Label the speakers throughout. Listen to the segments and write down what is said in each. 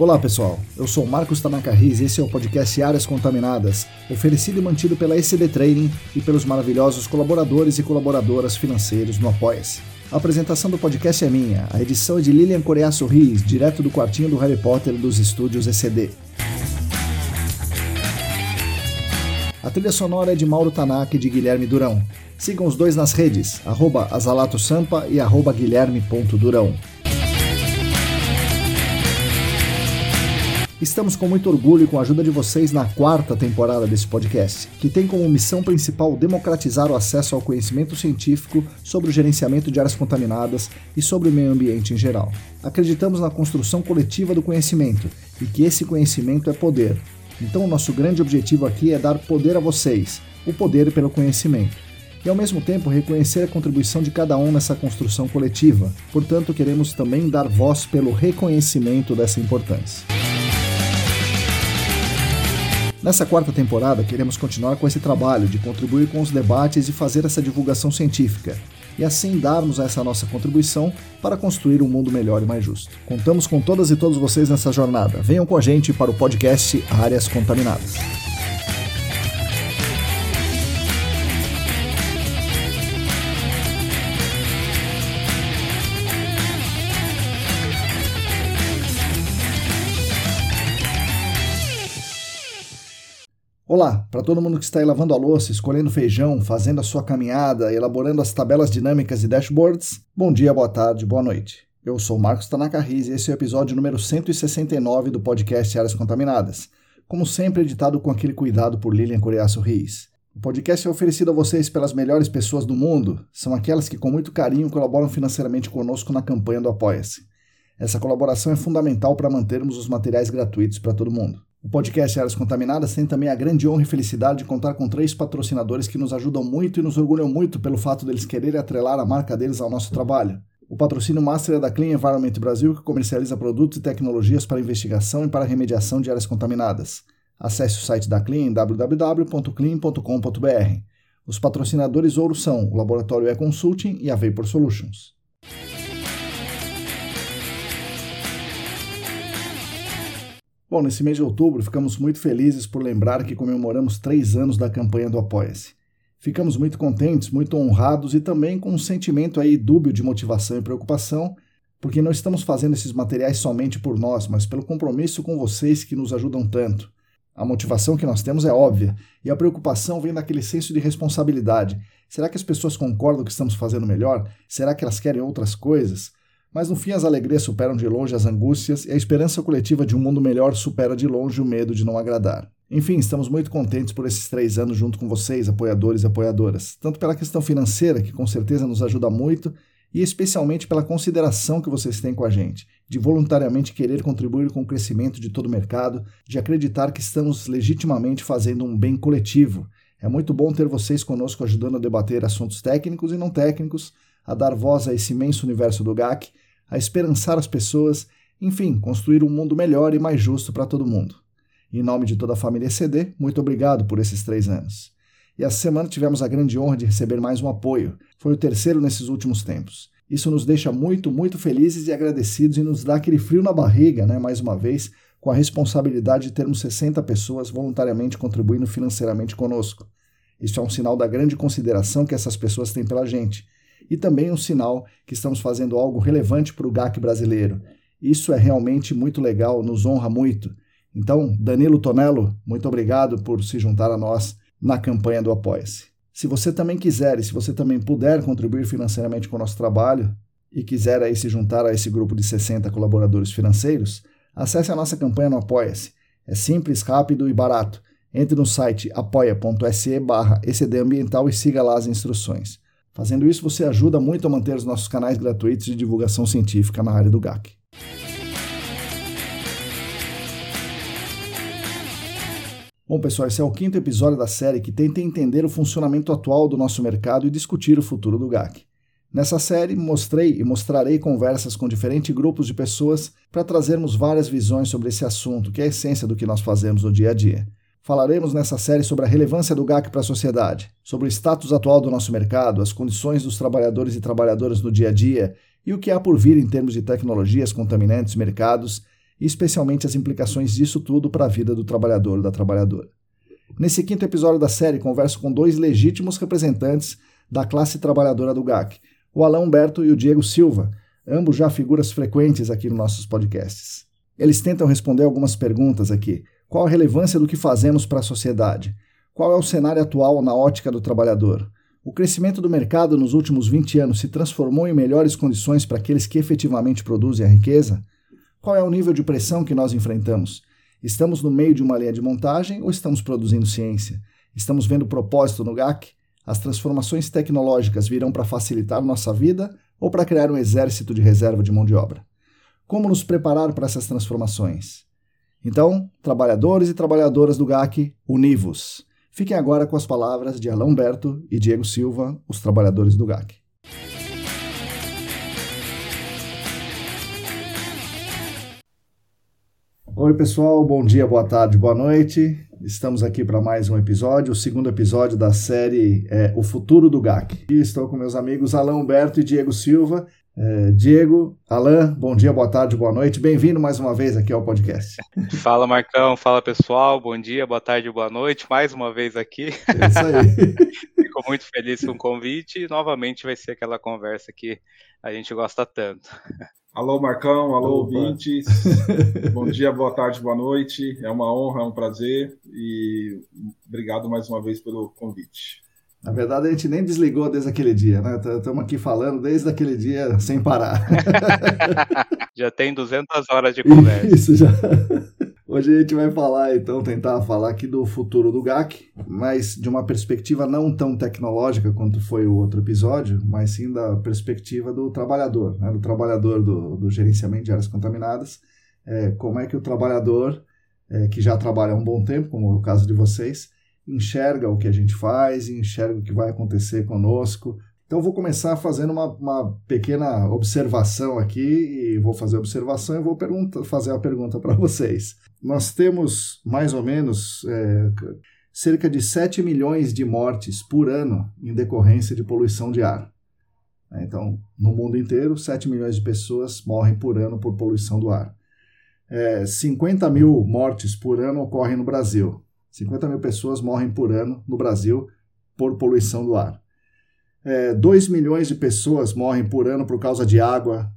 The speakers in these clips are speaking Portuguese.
Speaker 1: Olá pessoal, eu sou Marcos Tanaka Riz e esse é o podcast Áreas Contaminadas, oferecido e mantido pela ECD Training e pelos maravilhosos colaboradores e colaboradoras financeiros no Apoia-se. A apresentação do podcast é minha, a edição é de Lilian Coreaço Riz, direto do quartinho do Harry Potter dos estúdios ECD. A trilha sonora é de Mauro Tanaka e de Guilherme Durão. Sigam os dois nas redes, arroba Sampa e arroba guilherme.durão. Estamos com muito orgulho e com a ajuda de vocês na quarta temporada desse podcast, que tem como missão principal democratizar o acesso ao conhecimento científico sobre o gerenciamento de áreas contaminadas e sobre o meio ambiente em geral. Acreditamos na construção coletiva do conhecimento e que esse conhecimento é poder. Então, nosso grande objetivo aqui é dar poder a vocês, o poder pelo conhecimento. E ao mesmo tempo reconhecer a contribuição de cada um nessa construção coletiva. Portanto, queremos também dar voz pelo reconhecimento dessa importância. Nessa quarta temporada, queremos continuar com esse trabalho de contribuir com os debates e fazer essa divulgação científica, e assim darmos essa nossa contribuição para construir um mundo melhor e mais justo. Contamos com todas e todos vocês nessa jornada. Venham com a gente para o podcast Áreas Contaminadas. Olá, para todo mundo que está aí lavando a louça, escolhendo feijão, fazendo a sua caminhada, elaborando as tabelas dinâmicas e dashboards, bom dia, boa tarde, boa noite. Eu sou Marcos Tanaka Riz e esse é o episódio número 169 do podcast Áreas Contaminadas, como sempre editado com aquele cuidado por Lilian Coreaço Riz. O podcast é oferecido a vocês pelas melhores pessoas do mundo, são aquelas que com muito carinho colaboram financeiramente conosco na campanha do Apoia-se. Essa colaboração é fundamental para mantermos os materiais gratuitos para todo mundo. O podcast Áreas Contaminadas tem também a grande honra e felicidade de contar com três patrocinadores que nos ajudam muito e nos orgulham muito pelo fato deles quererem atrelar a marca deles ao nosso trabalho. O patrocínio master é da Clean Environment Brasil, que comercializa produtos e tecnologias para investigação e para remediação de áreas contaminadas. Acesse o site da Clean em www.clean.com.br. Os patrocinadores ouro são o Laboratório E-Consulting e a Vapor Solutions. Bom, nesse mês de outubro ficamos muito felizes por lembrar que comemoramos três anos da campanha do Apoia-se. Ficamos muito contentes, muito honrados e também com um sentimento aí dúbio de motivação e preocupação, porque não estamos fazendo esses materiais somente por nós, mas pelo compromisso com vocês que nos ajudam tanto. A motivação que nós temos é óbvia, e a preocupação vem daquele senso de responsabilidade. Será que as pessoas concordam que estamos fazendo melhor? Será que elas querem outras coisas? Mas no fim as alegrias superam de longe as angústias e a esperança coletiva de um mundo melhor supera de longe o medo de não agradar. Enfim, estamos muito contentes por esses três anos junto com vocês, apoiadores e apoiadoras, tanto pela questão financeira, que com certeza nos ajuda muito, e especialmente pela consideração que vocês têm com a gente, de voluntariamente querer contribuir com o crescimento de todo o mercado, de acreditar que estamos legitimamente fazendo um bem coletivo. É muito bom ter vocês conosco ajudando a debater assuntos técnicos e não técnicos, a dar voz a esse imenso universo do GAC, a esperançar as pessoas, enfim, construir um mundo melhor e mais justo para todo mundo. Em nome de toda a família CD, muito obrigado por esses três anos. E essa semana tivemos a grande honra de receber mais um apoio. Foi o terceiro nesses últimos tempos. Isso nos deixa muito, muito felizes e agradecidos e nos dá aquele frio na barriga, né, mais uma vez, com a responsabilidade de termos 60 pessoas voluntariamente contribuindo financeiramente conosco. Isso é um sinal da grande consideração que essas pessoas têm pela gente e também um sinal que estamos fazendo algo relevante para o GAC brasileiro. Isso é realmente muito legal, nos honra muito. Então, Danilo Tonello, muito obrigado por se juntar a nós na campanha do Apoia-se. Se você também quiser e se você também puder contribuir financeiramente com o nosso trabalho e quiser aí se juntar a esse grupo de 60 colaboradores financeiros, acesse a nossa campanha no Apoia-se. É simples, rápido e barato. Entre no site apoia.se barra e siga lá as instruções. Fazendo isso, você ajuda muito a manter os nossos canais gratuitos de divulgação científica na área do GAC. Bom, pessoal, esse é o quinto episódio da série que tenta entender o funcionamento atual do nosso mercado e discutir o futuro do GAC. Nessa série, mostrei e mostrarei conversas com diferentes grupos de pessoas para trazermos várias visões sobre esse assunto, que é a essência do que nós fazemos no dia a dia. Falaremos nessa série sobre a relevância do GAC para a sociedade, sobre o status atual do nosso mercado, as condições dos trabalhadores e trabalhadoras no dia a dia e o que há por vir em termos de tecnologias, contaminantes, mercados e especialmente as implicações disso tudo para a vida do trabalhador ou da trabalhadora. Nesse quinto episódio da série, converso com dois legítimos representantes da classe trabalhadora do GAC, o Alain Humberto e o Diego Silva, ambos já figuras frequentes aqui nos nossos podcasts. Eles tentam responder algumas perguntas aqui. Qual a relevância do que fazemos para a sociedade? Qual é o cenário atual na ótica do trabalhador? O crescimento do mercado nos últimos 20 anos se transformou em melhores condições para aqueles que efetivamente produzem a riqueza? Qual é o nível de pressão que nós enfrentamos? Estamos no meio de uma linha de montagem ou estamos produzindo ciência? Estamos vendo propósito no GAC? As transformações tecnológicas virão para facilitar nossa vida ou para criar um exército de reserva de mão de obra? Como nos preparar para essas transformações? Então, trabalhadores e trabalhadoras do GAC, univos! Fiquem agora com as palavras de Alain Humberto e Diego Silva, os trabalhadores do GAC. Oi, pessoal, bom dia, boa tarde, boa noite. Estamos aqui para mais um episódio, o segundo episódio da série é, O Futuro do GAC. E estou com meus amigos Alain Humberto e Diego Silva. É, Diego, Alain, bom dia, boa tarde, boa noite. Bem-vindo mais uma vez aqui ao podcast.
Speaker 2: Fala, Marcão, fala pessoal, bom dia, boa tarde, boa noite. Mais uma vez aqui.
Speaker 1: É isso aí.
Speaker 2: Fico muito feliz com o convite e novamente vai ser aquela conversa que a gente gosta tanto.
Speaker 3: Alô, Marcão, alô, Opa. ouvintes. Bom dia, boa tarde, boa noite. É uma honra, é um prazer e obrigado mais uma vez pelo convite.
Speaker 1: Na verdade, a gente nem desligou desde aquele dia, né? Estamos aqui falando desde aquele dia sem parar.
Speaker 2: já tem 200 horas de conversa.
Speaker 1: Isso, já. Hoje a gente vai falar, então, tentar falar aqui do futuro do GAC, mas de uma perspectiva não tão tecnológica quanto foi o outro episódio, mas sim da perspectiva do trabalhador, né? do trabalhador do, do gerenciamento de áreas contaminadas. É, como é que o trabalhador, é, que já trabalha há um bom tempo, como é o caso de vocês, enxerga o que a gente faz, enxerga o que vai acontecer conosco, então, vou começar fazendo uma, uma, pequena observação aqui, e vou fazer a observação e vou pergunta, fazer a pergunta para vocês. Nós temos mais ou menos é, cerca de 7 milhões de mortes por ano em decorrência de poluição de ar. Então, no mundo inteiro, 7 milhões de pessoas morrem por ano por poluição do ar. É, 50 mil mortes por ano ocorrem no Brasil. 50 mil pessoas morrem por ano no Brasil por poluição do ar. É, 2 milhões de pessoas morrem por ano por causa de água,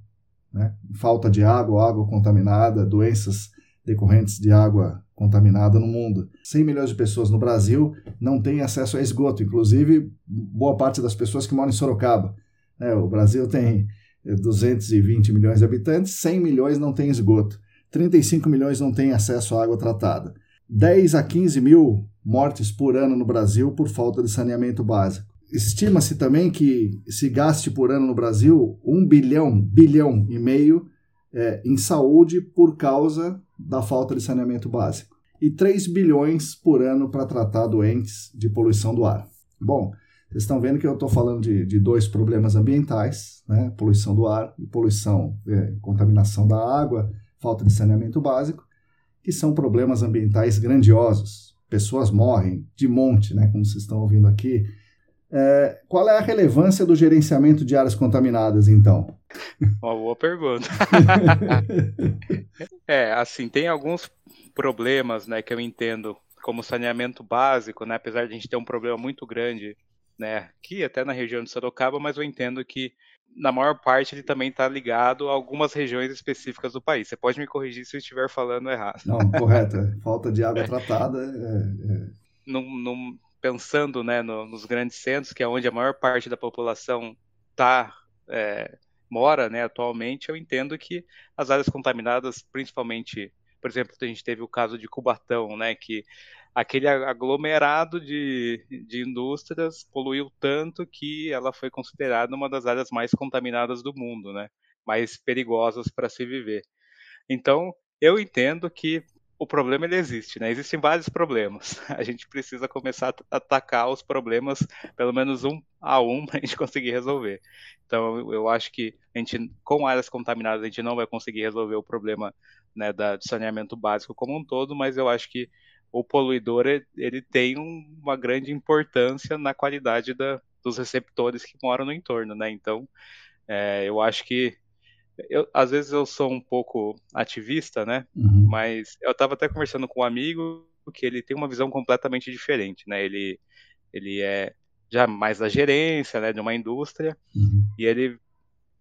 Speaker 1: né? falta de água, água contaminada, doenças decorrentes de água contaminada no mundo. 100 milhões de pessoas no Brasil não têm acesso a esgoto, inclusive boa parte das pessoas que moram em Sorocaba. Né? O Brasil tem 220 milhões de habitantes, 100 milhões não têm esgoto, 35 milhões não têm acesso à água tratada. 10 a 15 mil mortes por ano no Brasil por falta de saneamento básico. Estima-se também que se gaste por ano no Brasil um bilhão, bilhão e meio é, em saúde por causa da falta de saneamento básico. E 3 bilhões por ano para tratar doentes de poluição do ar. Bom, vocês estão vendo que eu estou falando de, de, dois problemas ambientais, né? poluição do ar e poluição, é, contaminação da água, falta de saneamento básico, que são problemas ambientais grandiosos. Pessoas morrem de monte, né? como vocês estão ouvindo aqui, é, qual é a relevância do gerenciamento de áreas contaminadas, então?
Speaker 2: Uma boa pergunta. é, assim, tem alguns problemas, né, que eu entendo como saneamento básico, né, apesar de a gente ter um problema muito grande, né, aqui até na região de Sorocaba, mas eu entendo que na maior parte ele também está ligado a algumas regiões específicas do país. Você pode me corrigir se eu estiver falando errado.
Speaker 1: Não, correto. É. Falta de água tratada. É, é...
Speaker 2: Pensando né, no, nos grandes centros, que é onde a maior parte da população tá, é, mora né, atualmente, eu entendo que as áreas contaminadas, principalmente, por exemplo, a gente teve o caso de Cubatão, né, que aquele aglomerado de, de indústrias poluiu tanto que ela foi considerada uma das áreas mais contaminadas do mundo, né, mais perigosas para se viver. Então, eu entendo que o problema ele existe, né? Existem vários problemas. A gente precisa começar a atacar os problemas, pelo menos um a um, para a gente conseguir resolver. Então, eu acho que a gente, com áreas contaminadas, a gente não vai conseguir resolver o problema né, da, do saneamento básico como um todo, mas eu acho que o poluidor ele tem uma grande importância na qualidade da, dos receptores que moram no entorno, né? Então, é, eu acho que eu, às vezes eu sou um pouco ativista, né? Uhum. Mas eu estava até conversando com um amigo que ele tem uma visão completamente diferente, né? Ele, ele é já mais da gerência, né, de uma indústria, uhum. e ele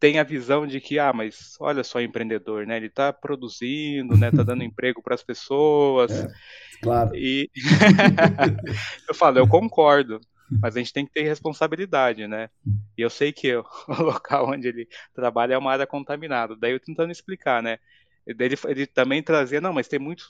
Speaker 2: tem a visão de que, ah, mas olha só o empreendedor, né? Ele está produzindo, né? Tá dando emprego para as pessoas. É,
Speaker 1: claro.
Speaker 2: E eu falo, eu concordo, mas a gente tem que ter responsabilidade, né? E eu sei que o local onde ele trabalha é uma área contaminada. Daí eu tentando explicar, né? Ele, ele também trazia, não, mas tem muitos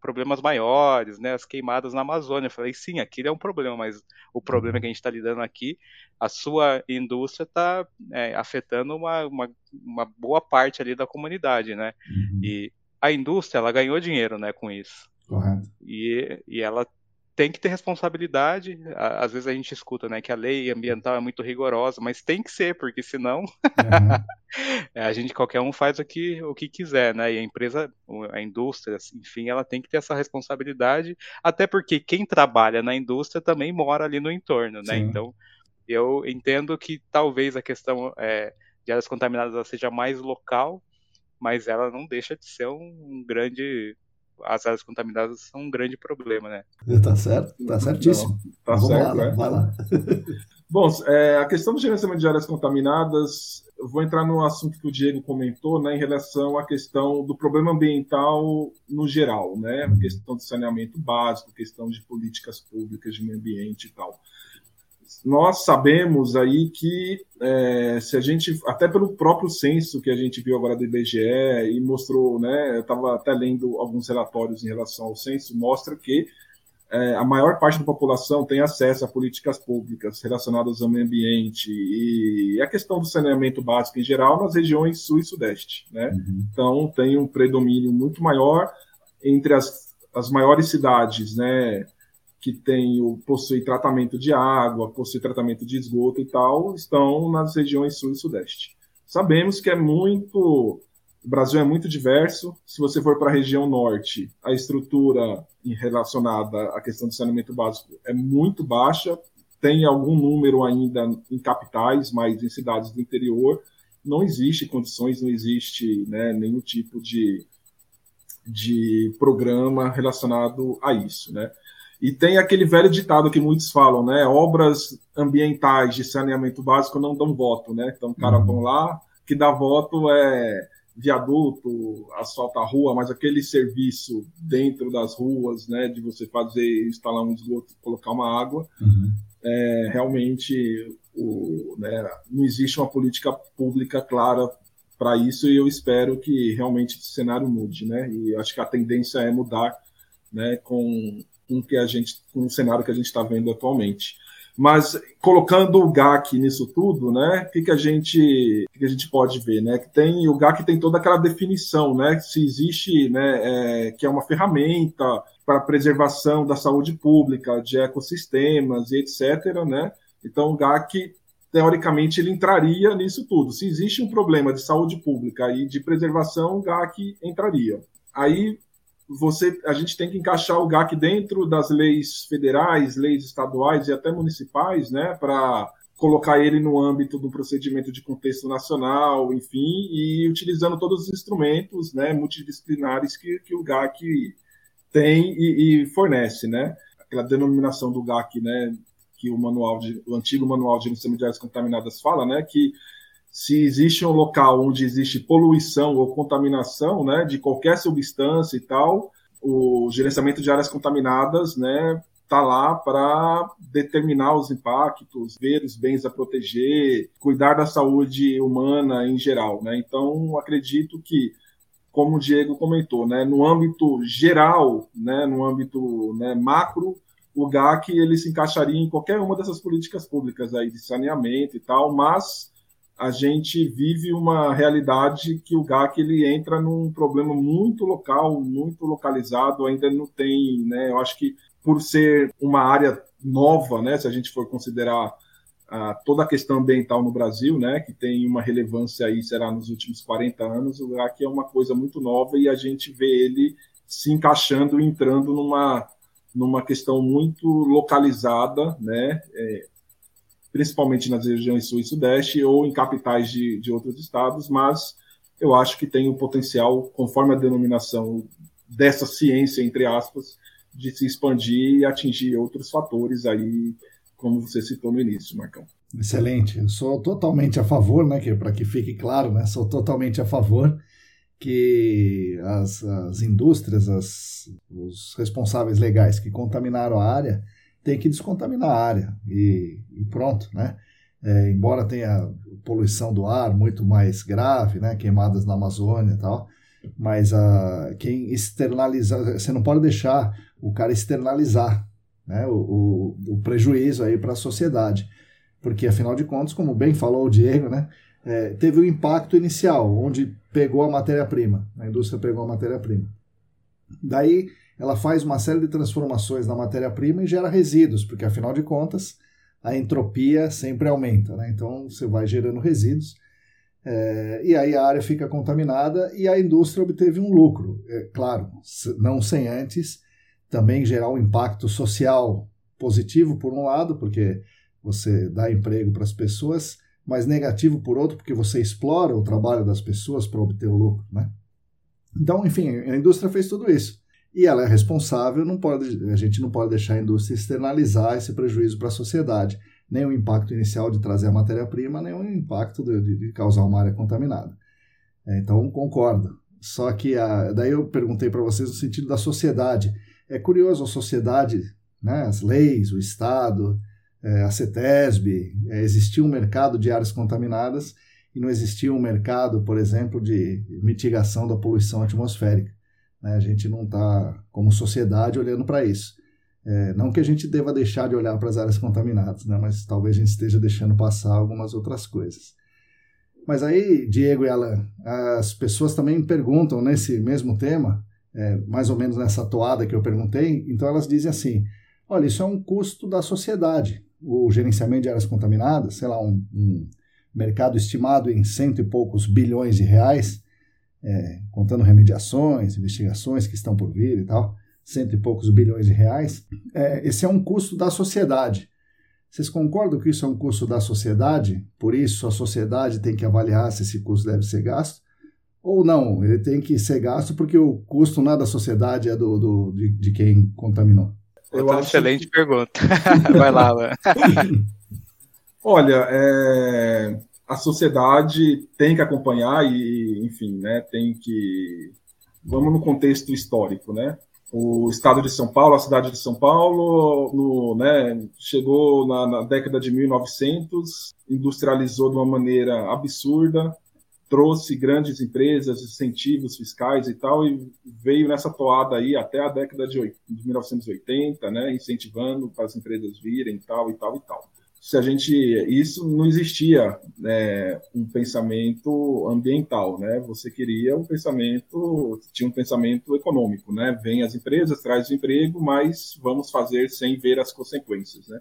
Speaker 2: problemas maiores, né? As queimadas na Amazônia. Eu falei, sim, aquilo é um problema, mas o problema que a gente está lidando aqui, a sua indústria está é, afetando uma, uma, uma, boa parte ali da comunidade, né? Uhum. E a indústria, ela ganhou dinheiro, né, com isso.
Speaker 1: Correto.
Speaker 2: E, e ela tem que ter responsabilidade. Às vezes a gente escuta, né, que a lei ambiental é muito rigorosa, mas tem que ser, porque senão uhum. a gente qualquer um faz o que o que quiser, né? E a empresa, a indústria, enfim, ela tem que ter essa responsabilidade, até porque quem trabalha na indústria também mora ali no entorno, né? Sim. Então, eu entendo que talvez a questão é, de áreas contaminadas seja mais local, mas ela não deixa de ser um, um grande as áreas contaminadas são um grande problema, né?
Speaker 1: Tá certo, tá certíssimo.
Speaker 3: Não, tá certo, lá, é. vai lá. Bom, é, a questão do gerenciamento de áreas contaminadas, eu vou entrar no assunto que o Diego comentou, né, em relação à questão do problema ambiental no geral, né, a questão de saneamento básico, questão de políticas públicas de meio ambiente e tal nós sabemos aí que é, se a gente, até pelo próprio censo que a gente viu agora do IBGE e mostrou, né, eu estava até lendo alguns relatórios em relação ao censo, mostra que é, a maior parte da população tem acesso a políticas públicas relacionadas ao meio ambiente e a questão do saneamento básico em geral nas regiões sul e sudeste, né? Uhum. Então tem um predomínio muito maior entre as, as maiores cidades, né? Que tem o, possui tratamento de água, possui tratamento de esgoto e tal, estão nas regiões sul e sudeste. Sabemos que é muito. O Brasil é muito diverso. Se você for para a região norte, a estrutura relacionada à questão do saneamento básico é muito baixa. Tem algum número ainda em capitais, mas em cidades do interior não existe condições, não existe né, nenhum tipo de, de programa relacionado a isso. Né? E tem aquele velho ditado que muitos falam, né? Obras ambientais de saneamento básico não dão voto, né? Então, o cara uhum. vão lá, que dá voto é viaduto, asfalta a rua, mas aquele serviço dentro das ruas, né? De você fazer, instalar um esgoto, colocar uma água, uhum. é, realmente o, né, não existe uma política pública clara para isso e eu espero que realmente esse cenário mude, né? E acho que a tendência é mudar, né? Com com que a gente, com o cenário que a gente está vendo atualmente. Mas colocando o GAC nisso tudo, né? O que, que a gente, que, que a gente pode ver, né? Que tem o GAC tem toda aquela definição, né? Se existe, né? É, que é uma ferramenta para preservação da saúde pública, de ecossistemas e etc, né? Então o GAC teoricamente ele entraria nisso tudo. Se existe um problema de saúde pública e de preservação, o GAC entraria. Aí você, a gente tem que encaixar o GAC dentro das leis federais, leis estaduais e até municipais, né, para colocar ele no âmbito do procedimento de contexto nacional, enfim, e utilizando todos os instrumentos, né, multidisciplinares que, que o GAC tem e, e fornece, né, aquela denominação do GAC, né, que o manual de, o antigo manual de gerenciamento de áreas contaminadas fala, né, que se existe um local onde existe poluição ou contaminação, né, de qualquer substância e tal, o gerenciamento de áreas contaminadas, né, tá lá para determinar os impactos, ver os bens a proteger, cuidar da saúde humana em geral, né? Então, acredito que como o Diego comentou, né, no âmbito geral, né, no âmbito né, macro, o GAC ele se encaixaria em qualquer uma dessas políticas públicas aí de saneamento e tal, mas a gente vive uma realidade que o GAC ele entra num problema muito local, muito localizado, ainda não tem, né? Eu acho que por ser uma área nova, né? Se a gente for considerar ah, toda a questão ambiental no Brasil, né? Que tem uma relevância aí, será nos últimos 40 anos, o GAC é uma coisa muito nova e a gente vê ele se encaixando entrando numa numa questão muito localizada, né? É, principalmente nas regiões sul e sudeste ou em capitais de, de outros estados, mas eu acho que tem o potencial, conforme a denominação dessa ciência, entre aspas, de se expandir e atingir outros fatores aí, como você citou no início, Marcão.
Speaker 1: Excelente. Eu sou totalmente a favor, né, que para que fique claro, né, sou totalmente a favor que as, as indústrias, as, os responsáveis legais que contaminaram a área têm que descontaminar a área. E, e pronto, né? É, embora tenha poluição do ar muito mais grave, né, queimadas na Amazônia e tal, mas a, quem externaliza, você não pode deixar o cara externalizar né, o, o, o prejuízo aí para a sociedade, porque afinal de contas, como bem falou o Diego, né, é, teve o um impacto inicial, onde pegou a matéria-prima, a indústria pegou a matéria-prima. Daí ela faz uma série de transformações na matéria-prima e gera resíduos, porque afinal de contas a entropia sempre aumenta, né? então você vai gerando resíduos é, e aí a área fica contaminada e a indústria obteve um lucro, é, claro, não sem antes também gerar um impacto social positivo por um lado, porque você dá emprego para as pessoas, mas negativo por outro, porque você explora o trabalho das pessoas para obter o lucro, né? Então, enfim, a indústria fez tudo isso. E ela é responsável, não pode, a gente não pode deixar a indústria externalizar esse prejuízo para a sociedade. Nem o impacto inicial de trazer a matéria-prima, nem o impacto de, de, causar uma área contaminada. É, então, concordo. Só que a, daí eu perguntei para vocês no sentido da sociedade. É curioso a sociedade, né, as leis, o Estado, é, a CETESB, é, existia um mercado de áreas contaminadas e não existia um mercado, por exemplo, de mitigação da poluição atmosférica. Né? A gente não está, como sociedade, olhando para isso. É, não que a gente deva deixar de olhar para as áreas contaminadas, né? mas talvez a gente esteja deixando passar algumas outras coisas. Mas aí, Diego e Alan, as pessoas também perguntam nesse mesmo tema, é, mais ou menos nessa toada que eu perguntei, então elas dizem assim: olha, isso é um custo da sociedade o gerenciamento de áreas contaminadas, sei lá, um, um mercado estimado em cento e poucos bilhões de reais, é, contando remediações, investigações que estão por vir e tal, cento e poucos bilhões de reais, é, esse é um custo da sociedade. Vocês concordam que isso é um custo da sociedade? Por isso a sociedade tem que avaliar se esse custo deve ser gasto? Ou não, ele tem que ser gasto porque o custo não é da sociedade, é do, do de, de quem contaminou?
Speaker 2: Eu Outra excelente que... pergunta. Vai lá.
Speaker 3: Olha, é... a sociedade tem que acompanhar e, enfim, né, tem que. Vamos no contexto histórico, né? O estado de São Paulo, a cidade de São Paulo, no, né, chegou na, na década de 1900, industrializou de uma maneira absurda, trouxe grandes empresas, incentivos fiscais e tal, e veio nessa toada aí até a década de, 1980, né, incentivando para as empresas virem e tal e tal e tal. Se a gente, isso não existia né, um pensamento ambiental, né? Você queria um pensamento, tinha um pensamento econômico, né? Vem as empresas, traz o emprego, mas vamos fazer sem ver as consequências, né?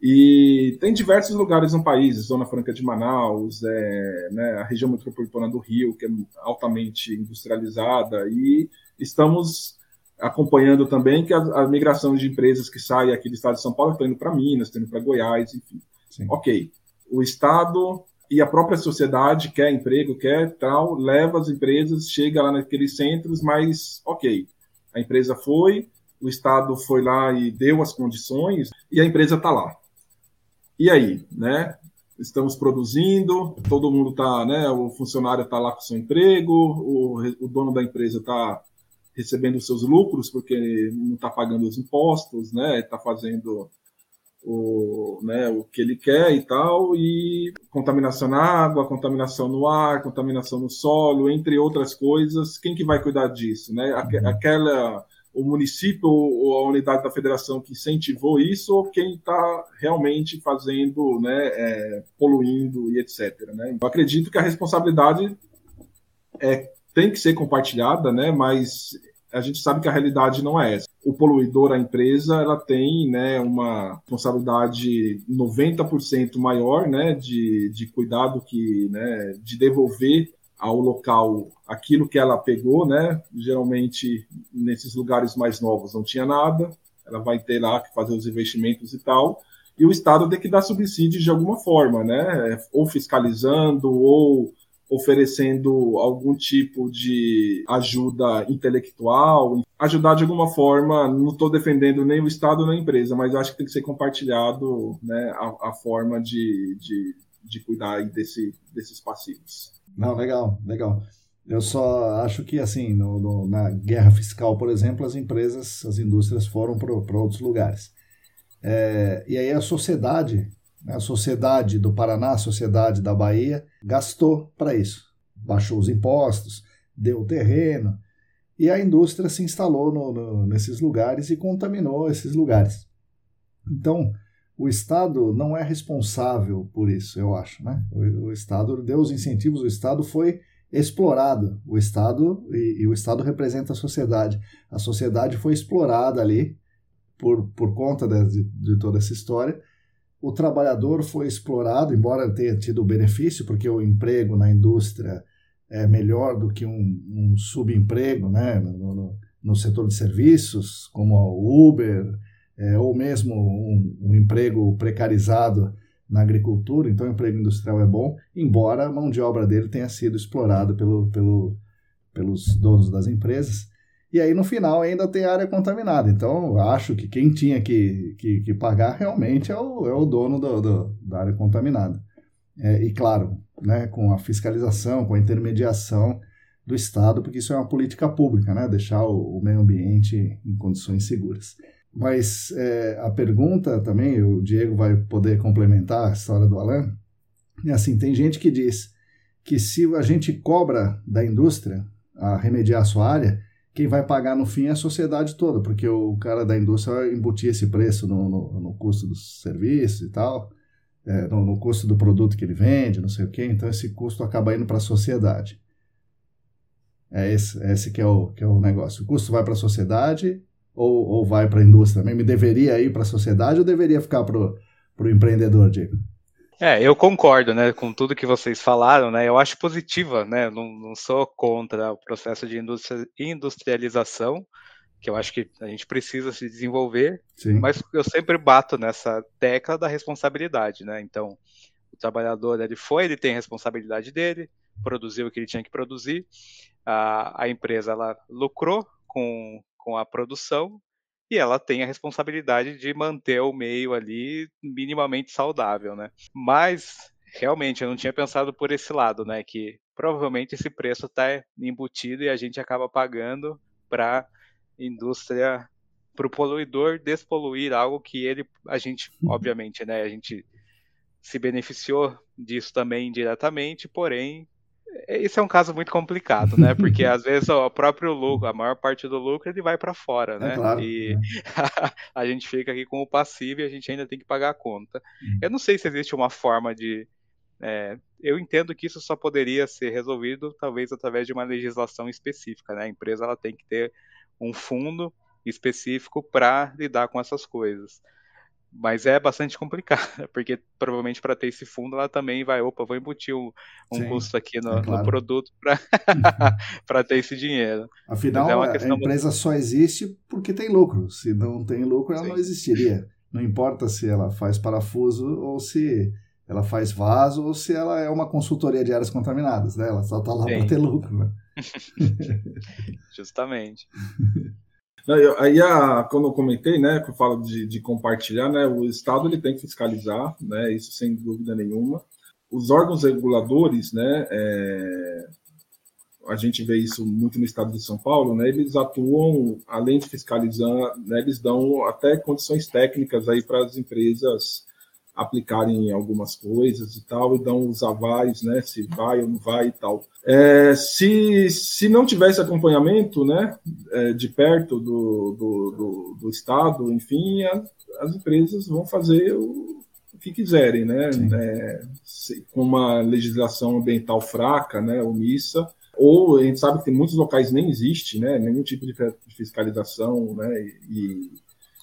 Speaker 3: E tem diversos lugares no país, Zona Franca de Manaus, é, né, a região metropolitana do Rio, que é altamente industrializada, e estamos acompanhando também que a, a migração de empresas que saem aqui do estado de São Paulo estão indo para Minas, estão indo para Goiás, enfim. Sim. Ok, o Estado e a própria sociedade quer emprego, quer tal, leva as empresas, chega lá naqueles centros, mas ok, a empresa foi, o Estado foi lá e deu as condições e a empresa está lá. E aí, né? Estamos produzindo, todo mundo está, né? O funcionário está lá com seu emprego, o, o dono da empresa está recebendo seus lucros porque não está pagando os impostos, né? Está fazendo o, né, o que ele quer e tal, e contaminação na água, contaminação no ar, contaminação no solo, entre outras coisas. Quem que vai cuidar disso, né? Uhum. Aquela o município ou a unidade da federação que incentivou isso ou quem está realmente fazendo, né, é, poluindo e etc. Né? Eu acredito que a responsabilidade é, tem que ser compartilhada, né, mas a gente sabe que a realidade não é essa. O poluidor, a empresa, ela tem né, uma responsabilidade 90% maior né, de, de cuidado que, né, de devolver ao local aquilo que ela pegou, né? Geralmente nesses lugares mais novos não tinha nada, ela vai ter lá que fazer os investimentos e tal, e o Estado tem que dar subsídios de alguma forma, né? Ou fiscalizando, ou oferecendo algum tipo de ajuda intelectual, ajudar de alguma forma. Não estou defendendo nem o Estado nem a empresa, mas acho que tem que ser compartilhado né, a, a forma de, de, de cuidar desse, desses passivos.
Speaker 1: Não, legal, legal. Eu só acho que, assim, no, no, na guerra fiscal, por exemplo, as empresas, as indústrias foram para outros lugares. É, e aí a sociedade a sociedade do Paraná, a sociedade da Bahia, gastou para isso. Baixou os impostos, deu terreno, e a indústria se instalou no, no, nesses lugares e contaminou esses lugares. Então, o Estado não é responsável por isso, eu acho. Né? O, o Estado deu os incentivos, o Estado foi explorado. O Estado, e, e, o Estado representa a sociedade. A sociedade foi explorada ali por, por conta de, de toda essa história o trabalhador foi explorado, embora tenha tido benefício, porque o emprego na indústria é melhor do que um, um subemprego né, no, no, no, setor de serviços, como o Uber, é, ou mesmo um, um, emprego precarizado na agricultura, então o emprego industrial é bom, embora a mão de obra dele tenha sido explorada pelo, pelo, pelos donos das empresas. E aí no final ainda tem área contaminada. Então acho que quem tinha que, que, que pagar realmente é o, é o dono do, do da área contaminada. É, e claro, né, com a fiscalização, com a intermediação do Estado, porque isso é uma política pública, né, deixar o, o meio ambiente em condições seguras. Mas é, a pergunta também, o Diego vai poder complementar a história do Alan, é assim, tem gente que diz que se a gente cobra da indústria a remediar a sua área, quem vai pagar no fim é a sociedade toda, porque o cara da indústria vai embutir esse preço no, no, no custo dos serviços e tal, é, no, no, custo do produto que ele vende, não sei o quê, então esse custo acaba indo para a sociedade. É esse, é esse que, é o, que é o negócio. O custo vai para a sociedade ou, ou vai para a indústria também? Me deveria ir para a sociedade ou deveria ficar para o empreendedor, Diego?
Speaker 2: É, eu concordo, né, com tudo que vocês falaram, né, eu acho positiva, né, não, não sou contra o processo de industrialização, que eu acho que a gente precisa se desenvolver, Sim. mas eu sempre bato nessa tecla da responsabilidade, né, então o trabalhador, ele foi, ele tem a responsabilidade dele, produziu o que ele tinha que produzir, a, a empresa, ela lucrou com, com a produção, e ela tem a responsabilidade de manter o meio ali minimamente saudável, né? Mas realmente eu não tinha pensado por esse lado, né? Que provavelmente esse preço está embutido e a gente acaba pagando para indústria, para o poluidor despoluir algo que ele, a gente, obviamente, né? A gente se beneficiou disso também indiretamente, porém esse é um caso muito complicado, né? Porque às vezes o próprio lucro, a maior parte do lucro, ele vai para fora, é né? É claro, e é. a gente fica aqui com o passivo e a gente ainda tem que pagar a conta. Hum. Eu não sei se existe uma forma de. É, eu entendo que isso só poderia ser resolvido talvez através de uma legislação específica, né? A empresa ela tem que ter um fundo específico para lidar com essas coisas. Mas é bastante complicado, porque provavelmente para ter esse fundo ela também vai, opa, vou embutir um, um Sim, custo aqui no, é claro. no produto para ter esse dinheiro.
Speaker 1: Afinal, é a empresa só existe porque tem lucro. Se não tem lucro, ela Sim. não existiria. Não importa se ela faz parafuso ou se ela faz vaso ou se ela é uma consultoria de áreas contaminadas, né? Ela só está lá para ter lucro, né?
Speaker 2: Justamente.
Speaker 3: Aí, a, quando eu comentei, né, que eu falo de, de, compartilhar, né, o Estado ele tem que fiscalizar, né, isso sem dúvida nenhuma. Os órgãos reguladores, né, é, a gente vê isso muito no Estado de São Paulo, né, eles atuam, além de fiscalizar, né, eles dão até condições técnicas aí para as empresas aplicarem algumas coisas e tal, e dão os avais, né, se vai ou não vai e tal. É, se, se não tivesse acompanhamento, né, é, de perto do, do, do, do Estado, enfim, a, as empresas vão fazer o, o que quiserem, né, é, se, com uma legislação ambiental fraca, né, omissa, ou a gente sabe que tem muitos locais nem existe, né, nenhum tipo de fiscalização, né, e,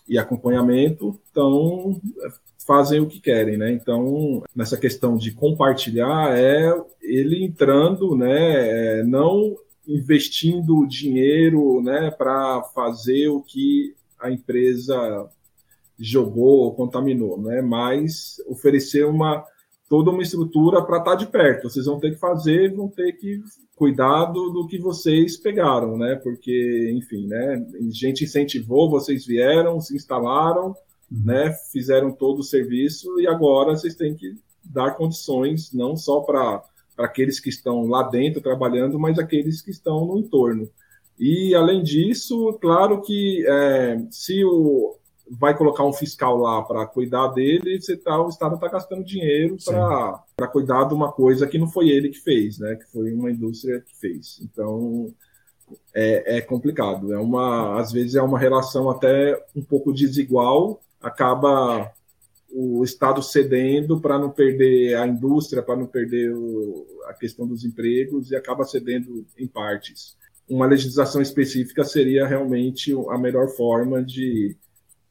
Speaker 3: e acompanhamento, então fazem o que querem, né? Então, nessa questão de compartilhar, é ele entrando, né? É, não investindo dinheiro, né? Para fazer o que a empresa jogou ou contaminou, né? Mas oferecer uma toda uma estrutura para estar tá de perto. Vocês vão ter que fazer, vão ter que cuidar do, que vocês pegaram, né? Porque, enfim, né? Gente incentivou, vocês vieram, se instalaram. Né? Fizeram todo o serviço e agora vocês têm que dar condições não só para aqueles que estão lá dentro trabalhando, mas aqueles que estão no entorno. E além disso, claro que é, se o, vai colocar um fiscal lá para cuidar dele, você tá, o Estado está gastando dinheiro para cuidar de uma coisa que não foi ele que fez, né? Que foi uma indústria que fez. Então é, é complicado. É uma, às vezes é uma relação até um pouco desigual. Acaba o Estado cedendo para não perder a indústria, para não perder o, a questão dos empregos e acaba cedendo em partes. Uma legislação específica seria realmente a melhor forma de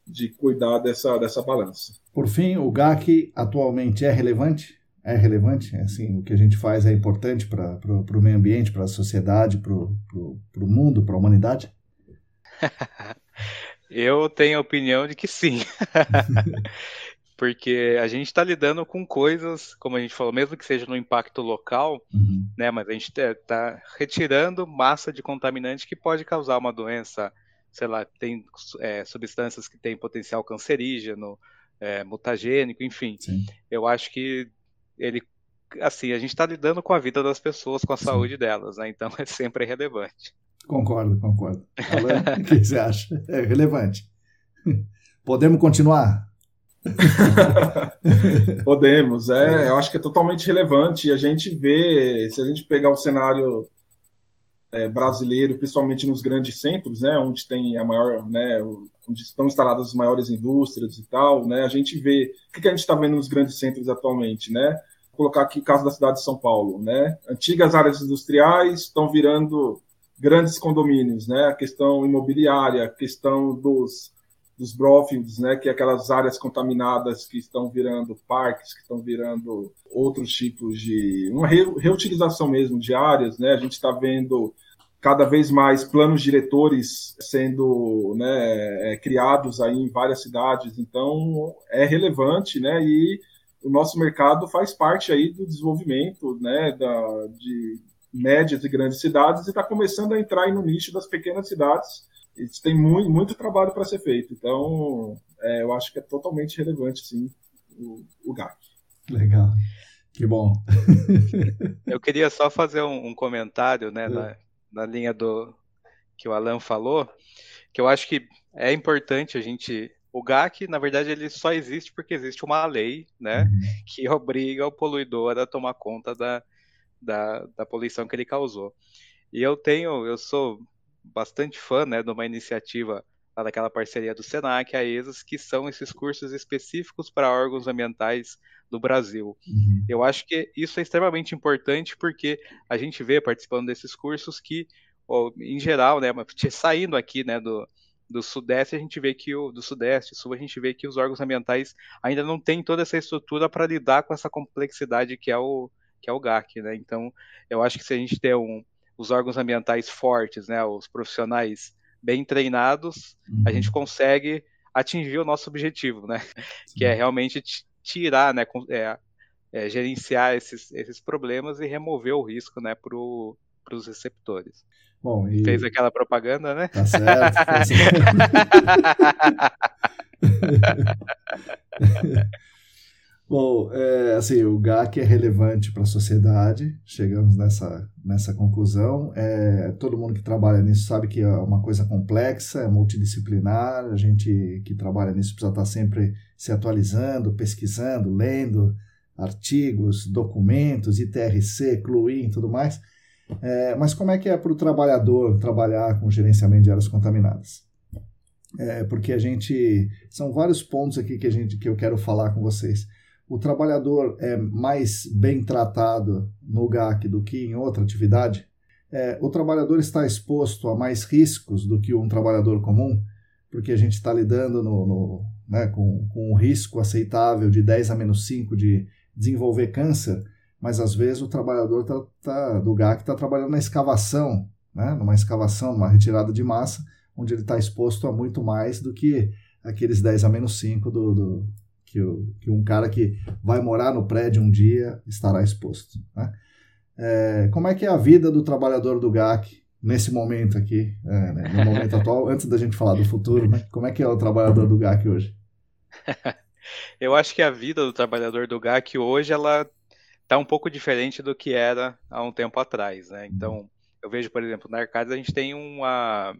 Speaker 3: de cuidar dessa, dessa balança.
Speaker 1: Por fim, o GAC atualmente é relevante? É relevante? Assim, o que a gente faz é importante para o meio ambiente, para a sociedade, para o mundo, para a humanidade?
Speaker 2: Eu tenho a opinião de que sim. Porque a gente está lidando com coisas, como a gente falou, mesmo que seja no impacto local, uhum. né? Mas a gente está retirando massa de contaminante que pode causar uma doença sei lá, tem é, substâncias que têm potencial cancerígeno, é, mutagênico, enfim. Sim. Eu acho que ele, assim, a gente está lidando com a vida das pessoas, com a Sim. saúde delas, né? Então é sempre relevante.
Speaker 1: Concordo, concordo. Alan, o que você acha? É relevante. Podemos continuar?
Speaker 3: Podemos, é, eu acho que é totalmente relevante. A gente vê, se a gente pegar o cenário é, brasileiro, principalmente nos grandes centros, né, onde tem a maior, né, onde estão instaladas as maiores indústrias e tal, né, a gente vê o que a gente está vendo nos grandes centros atualmente, né? Vou colocar aqui o caso da cidade de São Paulo, né? Antigas áreas industriais estão virando grandes condomínios, né? A questão imobiliária, a questão dos dos brownfields, né, que é aquelas áreas contaminadas que estão virando parques, que estão virando outros tipos de uma reutilização mesmo de áreas, né? A gente está vendo cada vez mais planos diretores sendo né, é, criados aí em várias cidades, então é relevante, né? E o nosso mercado faz parte aí do desenvolvimento, né, da, de médias e grandes cidades e está começando a entrar aí no nicho das pequenas cidades. Isso tem muito, muito trabalho para ser feito, então é, eu acho que é totalmente relevante, sim, o, o GAC.
Speaker 1: Legal. Que bom.
Speaker 2: eu queria só fazer um, um comentário, né, é. na, na linha do que o Alan falou, que eu acho que é importante a gente. O GAC, na verdade, ele só existe porque existe uma lei, né, uhum. que obriga o poluidor a tomar conta da, da, da poluição que ele causou. E eu tenho, eu sou bastante fã, né, de uma iniciativa lá daquela parceria do Senac, a ESAS, que são esses cursos específicos para órgãos ambientais do Brasil. Uhum. Eu acho que isso é extremamente importante porque a gente vê participando desses cursos que, em geral, né, saindo aqui né, do, do Sudeste, a gente vê que o do Sudeste, Sul, a gente vê que os órgãos ambientais ainda não têm toda essa estrutura para lidar com essa complexidade que é o que é o GAC, né? Então, eu acho que se a gente ter um, os órgãos ambientais fortes, né, os profissionais bem treinados, uhum. a gente consegue atingir o nosso objetivo, né? Sim. Que é realmente tirar, né, é, é, gerenciar esses, esses problemas e remover o risco, né, para os receptores. Bom, e... Fez aquela propaganda, né? Tá certo. Tá certo.
Speaker 1: Bom, é, assim, o GAC é relevante para a sociedade, chegamos nessa, nessa conclusão. É, todo mundo que trabalha nisso sabe que é uma coisa complexa, é multidisciplinar, a gente que trabalha nisso precisa estar sempre se atualizando, pesquisando, lendo artigos, documentos, ITRC, CLUI e tudo mais. É, mas como é que é para o trabalhador trabalhar com gerenciamento de áreas contaminadas? É, porque a gente. São vários pontos aqui que, a gente, que eu quero falar com vocês o trabalhador é mais bem tratado no GAC do que em outra atividade, é, o trabalhador está exposto a mais riscos do que um trabalhador comum, porque a gente está lidando no, no, né, com, com um risco aceitável de 10 a menos 5 de desenvolver câncer, mas às vezes o trabalhador tá, tá, do GAC está trabalhando na escavação, né, numa escavação, numa retirada de massa, onde ele está exposto a muito mais do que aqueles 10 a menos 5 do, do que, o, que um cara que vai morar no prédio um dia estará exposto. Né? É, como é que é a vida do trabalhador do GAC nesse momento aqui, é, né, no momento atual, antes da gente falar do futuro, né? Como é que é o trabalhador do GAC hoje?
Speaker 2: Eu acho que a vida do trabalhador do GAC hoje ela está um pouco diferente do que era há um tempo atrás, né? Então, eu vejo, por exemplo, na Arcades a gente tem uma,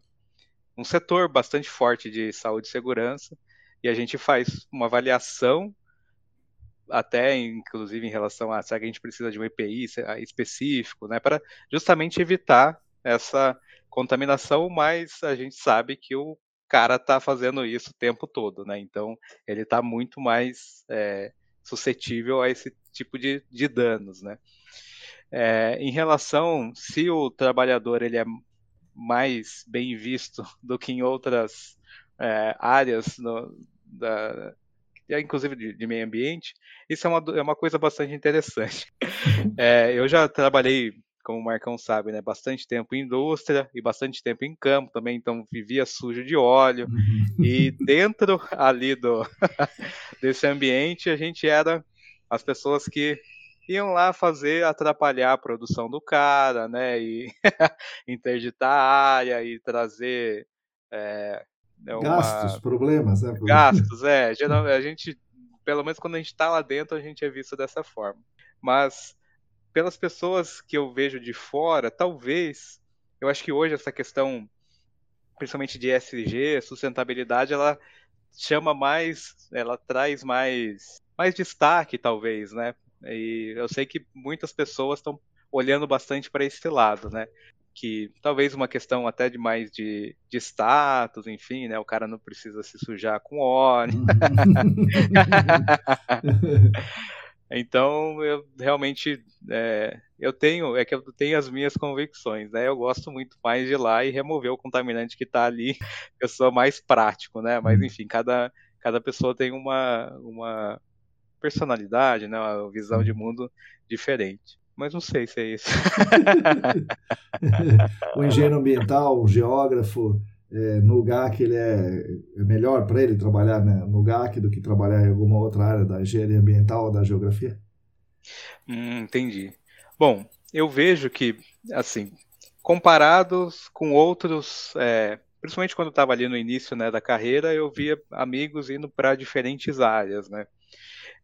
Speaker 2: um setor bastante forte de saúde e segurança e a gente faz uma avaliação até inclusive em relação a se a gente precisa de um EPI específico, né, para justamente evitar essa contaminação, mas a gente sabe que o cara está fazendo isso o tempo todo, né? Então ele está muito mais é, suscetível a esse tipo de, de danos, né? É, em relação se o trabalhador ele é mais bem visto do que em outras é, áreas no, da, inclusive de, de, meio ambiente, isso é uma, é uma coisa bastante interessante. É, eu já trabalhei como o Marcão sabe, né, bastante tempo em indústria e bastante tempo em campo também, então vivia sujo de óleo. Uhum. E dentro ali do desse ambiente, a gente era as pessoas que iam lá fazer atrapalhar a produção do cara, né, e interditar a área e trazer é,
Speaker 1: uma... gastos, problemas, né?
Speaker 2: Gastos, é. Geral, a gente, pelo menos quando a gente está lá dentro, a gente é visto dessa forma. Mas pelas pessoas que eu vejo de fora, talvez, eu acho que hoje essa questão, principalmente de SG, sustentabilidade, ela chama mais, ela traz mais, mais destaque, talvez, né? E eu sei que muitas pessoas estão olhando bastante para esse lado, né? Que talvez uma questão até de mais de, de status, enfim, né? O cara não precisa se sujar com óleo. Então, eu realmente é, eu tenho é que eu tenho as minhas convicções, né? Eu gosto muito mais de ir lá e remover o contaminante que está ali. Eu sou mais prático, né? Mas uhum. enfim, cada, cada pessoa tem uma, uma personalidade, né? Uma visão de mundo diferente. Mas não sei se é isso.
Speaker 1: o engenheiro ambiental, o geógrafo, é, no GAC ele é, é melhor para ele trabalhar né, no GAC do que trabalhar em alguma outra área da engenharia ambiental ou da geografia?
Speaker 2: Hum, entendi. Bom, eu vejo que, assim, comparados com outros, é, principalmente quando eu estava ali no início né, da carreira, eu via amigos indo para diferentes áreas, né?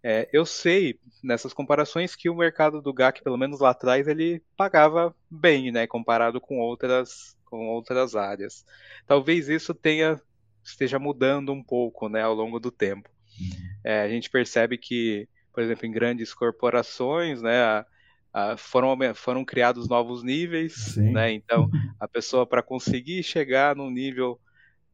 Speaker 2: É, eu sei nessas comparações que o mercado do GAC, pelo menos lá atrás, ele pagava bem, né, comparado com outras com outras áreas. Talvez isso tenha esteja mudando um pouco, né, ao longo do tempo. É, a gente percebe que, por exemplo, em grandes corporações, né, a, a, foram, foram criados novos níveis, Sim. né, então a pessoa para conseguir chegar num nível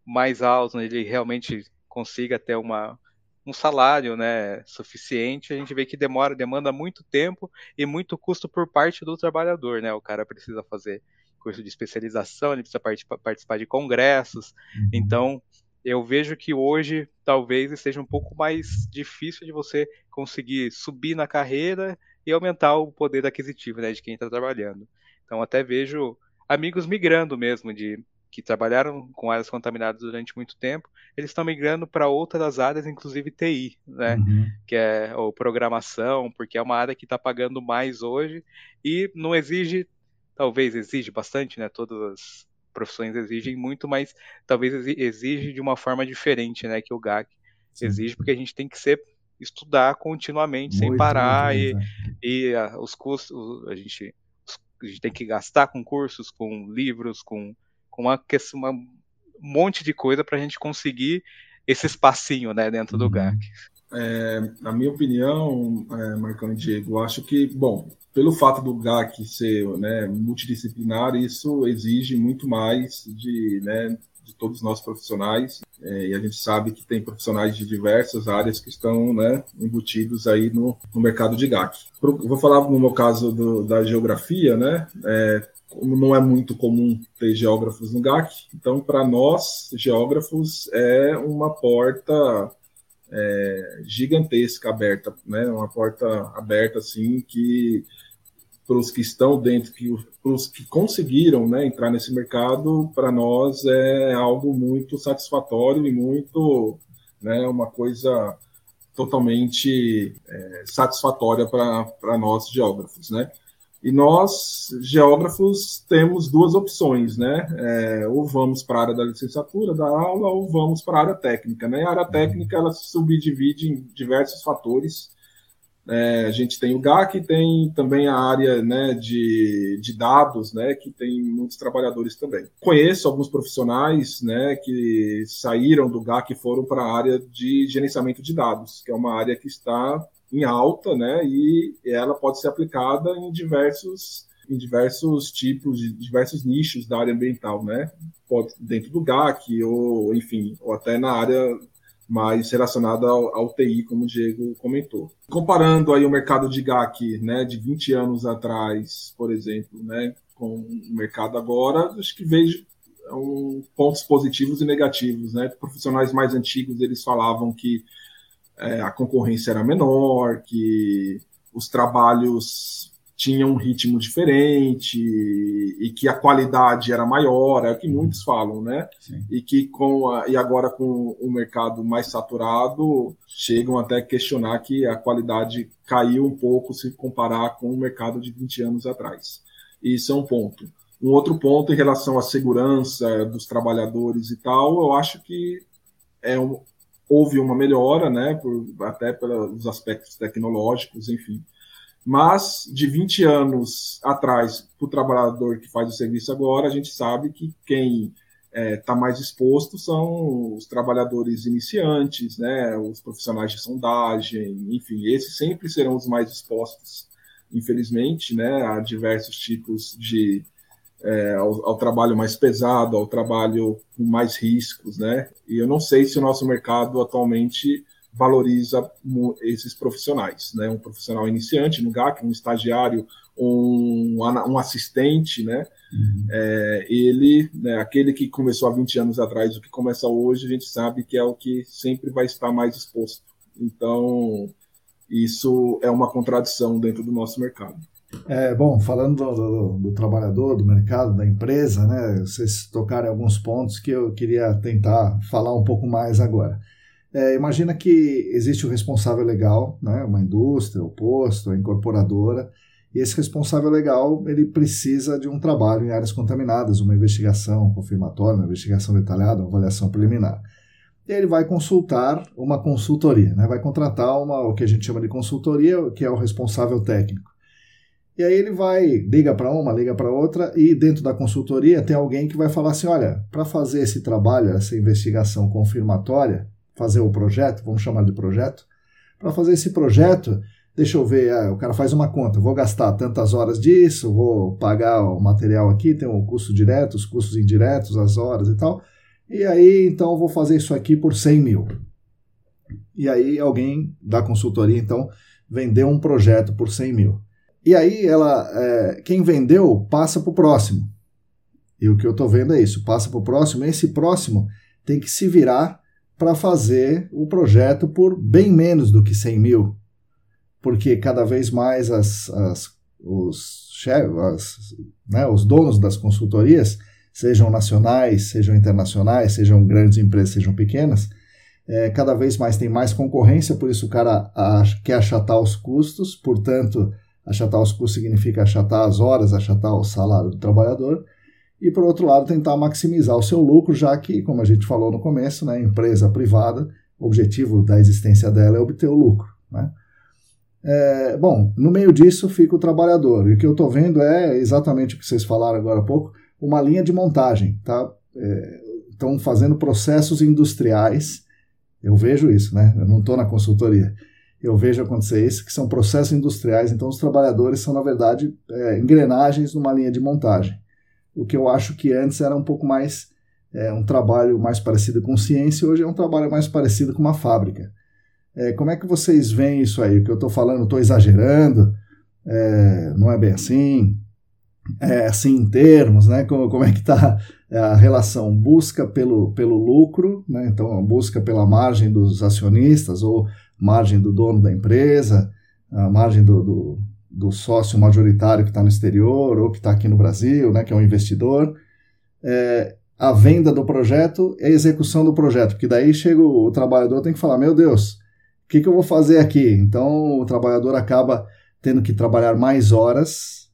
Speaker 2: mais alto, ele realmente consiga ter uma, um salário né, suficiente, a gente vê que demora, demanda muito tempo e muito custo por parte do trabalhador, né? O cara precisa fazer curso de especialização, ele precisa participar de congressos. Uhum. Então, eu vejo que hoje talvez esteja um pouco mais difícil de você conseguir subir na carreira e aumentar o poder aquisitivo né, de quem está trabalhando. Então, até vejo amigos migrando mesmo de que trabalharam com áreas contaminadas durante muito tempo, eles estão migrando para outras áreas, inclusive TI, né? Uhum. Que é ou programação, porque é uma área que está pagando mais hoje e não exige talvez exige bastante, né? Todas as profissões exigem muito, mas talvez exige de uma forma diferente, né? Que o GAC Sim. exige, porque a gente tem que ser estudar continuamente, muito, sem parar e, e a, os custos, a gente, a gente tem que gastar com cursos, com livros, com, com uma, uma, um monte de coisa para a gente conseguir esse espacinho, né? Dentro do uhum. GAC.
Speaker 3: É, na minha opinião, é, Marcão e Diego, acho que, bom, pelo fato do GAC ser né, multidisciplinar, isso exige muito mais de, né, de todos nós profissionais. É, e a gente sabe que tem profissionais de diversas áreas que estão né, embutidos aí no, no mercado de GAC. Vou falar no meu caso do, da geografia, né? É, como não é muito comum ter geógrafos no GAC, então para nós, geógrafos, é uma porta é, gigantesca aberta, né? Uma porta aberta assim que para os que estão dentro, para os que conseguiram né, entrar nesse mercado, para nós é algo muito satisfatório e muito, né, uma coisa totalmente é, satisfatória para nós geógrafos, né? E nós, geógrafos, temos duas opções, né? É, ou vamos para a área da licenciatura, da aula, ou vamos para a área técnica, né? A área técnica, ela se subdivide em diversos fatores, é, a gente tem o GAC, tem também a área né, de, de dados, né, que tem muitos trabalhadores também. Conheço alguns profissionais né, que saíram do GAC e foram para a área de gerenciamento de dados, que é uma área que está em alta, né, e ela pode ser aplicada em diversos em diversos tipos, de diversos nichos da área ambiental, né? Pode dentro do GAC ou, enfim, ou até na área mais relacionada ao, ao, TI, como o Diego comentou. Comparando aí o mercado de GAC né, de 20 anos atrás, por exemplo, né, com o mercado agora, acho que vejo um, pontos positivos e negativos. Né? Profissionais mais antigos eles falavam que é, a concorrência era menor, que os trabalhos tinha um ritmo diferente e que a qualidade era maior, é o que uhum. muitos falam, né? Sim. E que com a, e agora com o mercado mais saturado, chegam até a questionar que a qualidade caiu um pouco se comparar com o mercado de 20 anos atrás. Isso é um ponto. Um outro ponto em relação à segurança dos trabalhadores e tal, eu acho que é um, houve uma melhora, né, por, até pelos aspectos tecnológicos, enfim mas de 20 anos atrás, para o trabalhador que faz o serviço agora, a gente sabe que quem está é, tá mais exposto são os trabalhadores iniciantes, né, os profissionais de sondagem, enfim, esses sempre serão os mais expostos, infelizmente, né, a diversos tipos de é, ao, ao, trabalho mais pesado, ao trabalho com mais riscos, né? E eu não sei se o nosso mercado atualmente valoriza esses profissionais, né? Um profissional iniciante no GAC, um estagiário, um, um assistente, né? Uhum. É, ele, né, aquele que começou há 20 anos atrás, o que começa hoje, a gente sabe que é o que sempre vai estar mais exposto. Então, isso é uma contradição dentro do nosso mercado.
Speaker 1: É, bom, falando do, do, do, trabalhador, do mercado, da empresa, né, vocês tocaram alguns pontos que eu queria tentar falar um pouco mais agora. É, imagina que existe o responsável legal, né, uma indústria, o posto, a incorporadora, e esse responsável legal ele precisa de um trabalho em áreas contaminadas, uma investigação confirmatória, uma investigação detalhada, uma avaliação preliminar. E ele vai consultar uma consultoria, né, vai contratar uma, o que a gente chama de consultoria, que é o responsável técnico. E aí ele vai, liga para uma, liga para outra, e dentro da consultoria tem alguém que vai falar assim: olha, para fazer esse trabalho, essa investigação confirmatória, fazer o projeto, vamos chamar de projeto. Para fazer esse projeto, deixa eu ver, ah, o cara faz uma conta, vou gastar tantas horas disso, vou pagar o material aqui, tem o custo direto, os custos indiretos, as horas e tal. E aí, então, vou fazer isso aqui por 100 mil. E aí, alguém da consultoria, então, vendeu um projeto por 100 mil. E aí, ela, é, quem vendeu passa para o próximo. E o que eu estou vendo é isso: passa para o próximo. Esse próximo tem que se virar para fazer o projeto por bem menos do que 100 mil, porque cada vez mais as, as, os, as, né, os donos das consultorias, sejam nacionais, sejam internacionais, sejam grandes empresas, sejam pequenas, é, cada vez mais tem mais concorrência, por isso o cara quer achatar os custos, portanto, achatar os custos significa achatar as horas, achatar o salário do trabalhador, e, por outro lado, tentar maximizar o seu lucro, já que, como a gente falou no começo, né, empresa privada, o objetivo da existência dela é obter o lucro. Né? É, bom, no meio disso fica o trabalhador, e o que eu estou vendo é exatamente o que vocês falaram agora há pouco, uma linha de montagem. Tá? Estão é, fazendo processos industriais, eu vejo isso, né? eu não estou na consultoria, eu vejo acontecer isso, que são processos industriais, então os trabalhadores são, na verdade, é, engrenagens numa linha de montagem o que eu acho que antes era um pouco mais é, um trabalho mais parecido com ciência, hoje é um trabalho mais parecido com uma fábrica. É, como é que vocês veem isso aí? O que eu estou falando, estou exagerando? É, não é bem assim? É assim em termos, né? Como, como é que está a relação busca pelo, pelo lucro, né? então busca pela margem dos acionistas ou margem do dono da empresa, a margem do, do do sócio majoritário que está no exterior ou que está aqui no Brasil, né, que é um investidor, é, a venda do projeto e a execução do projeto, porque daí chega o, o trabalhador tem que falar, meu Deus, o que, que eu vou fazer aqui? Então o trabalhador acaba tendo que trabalhar mais horas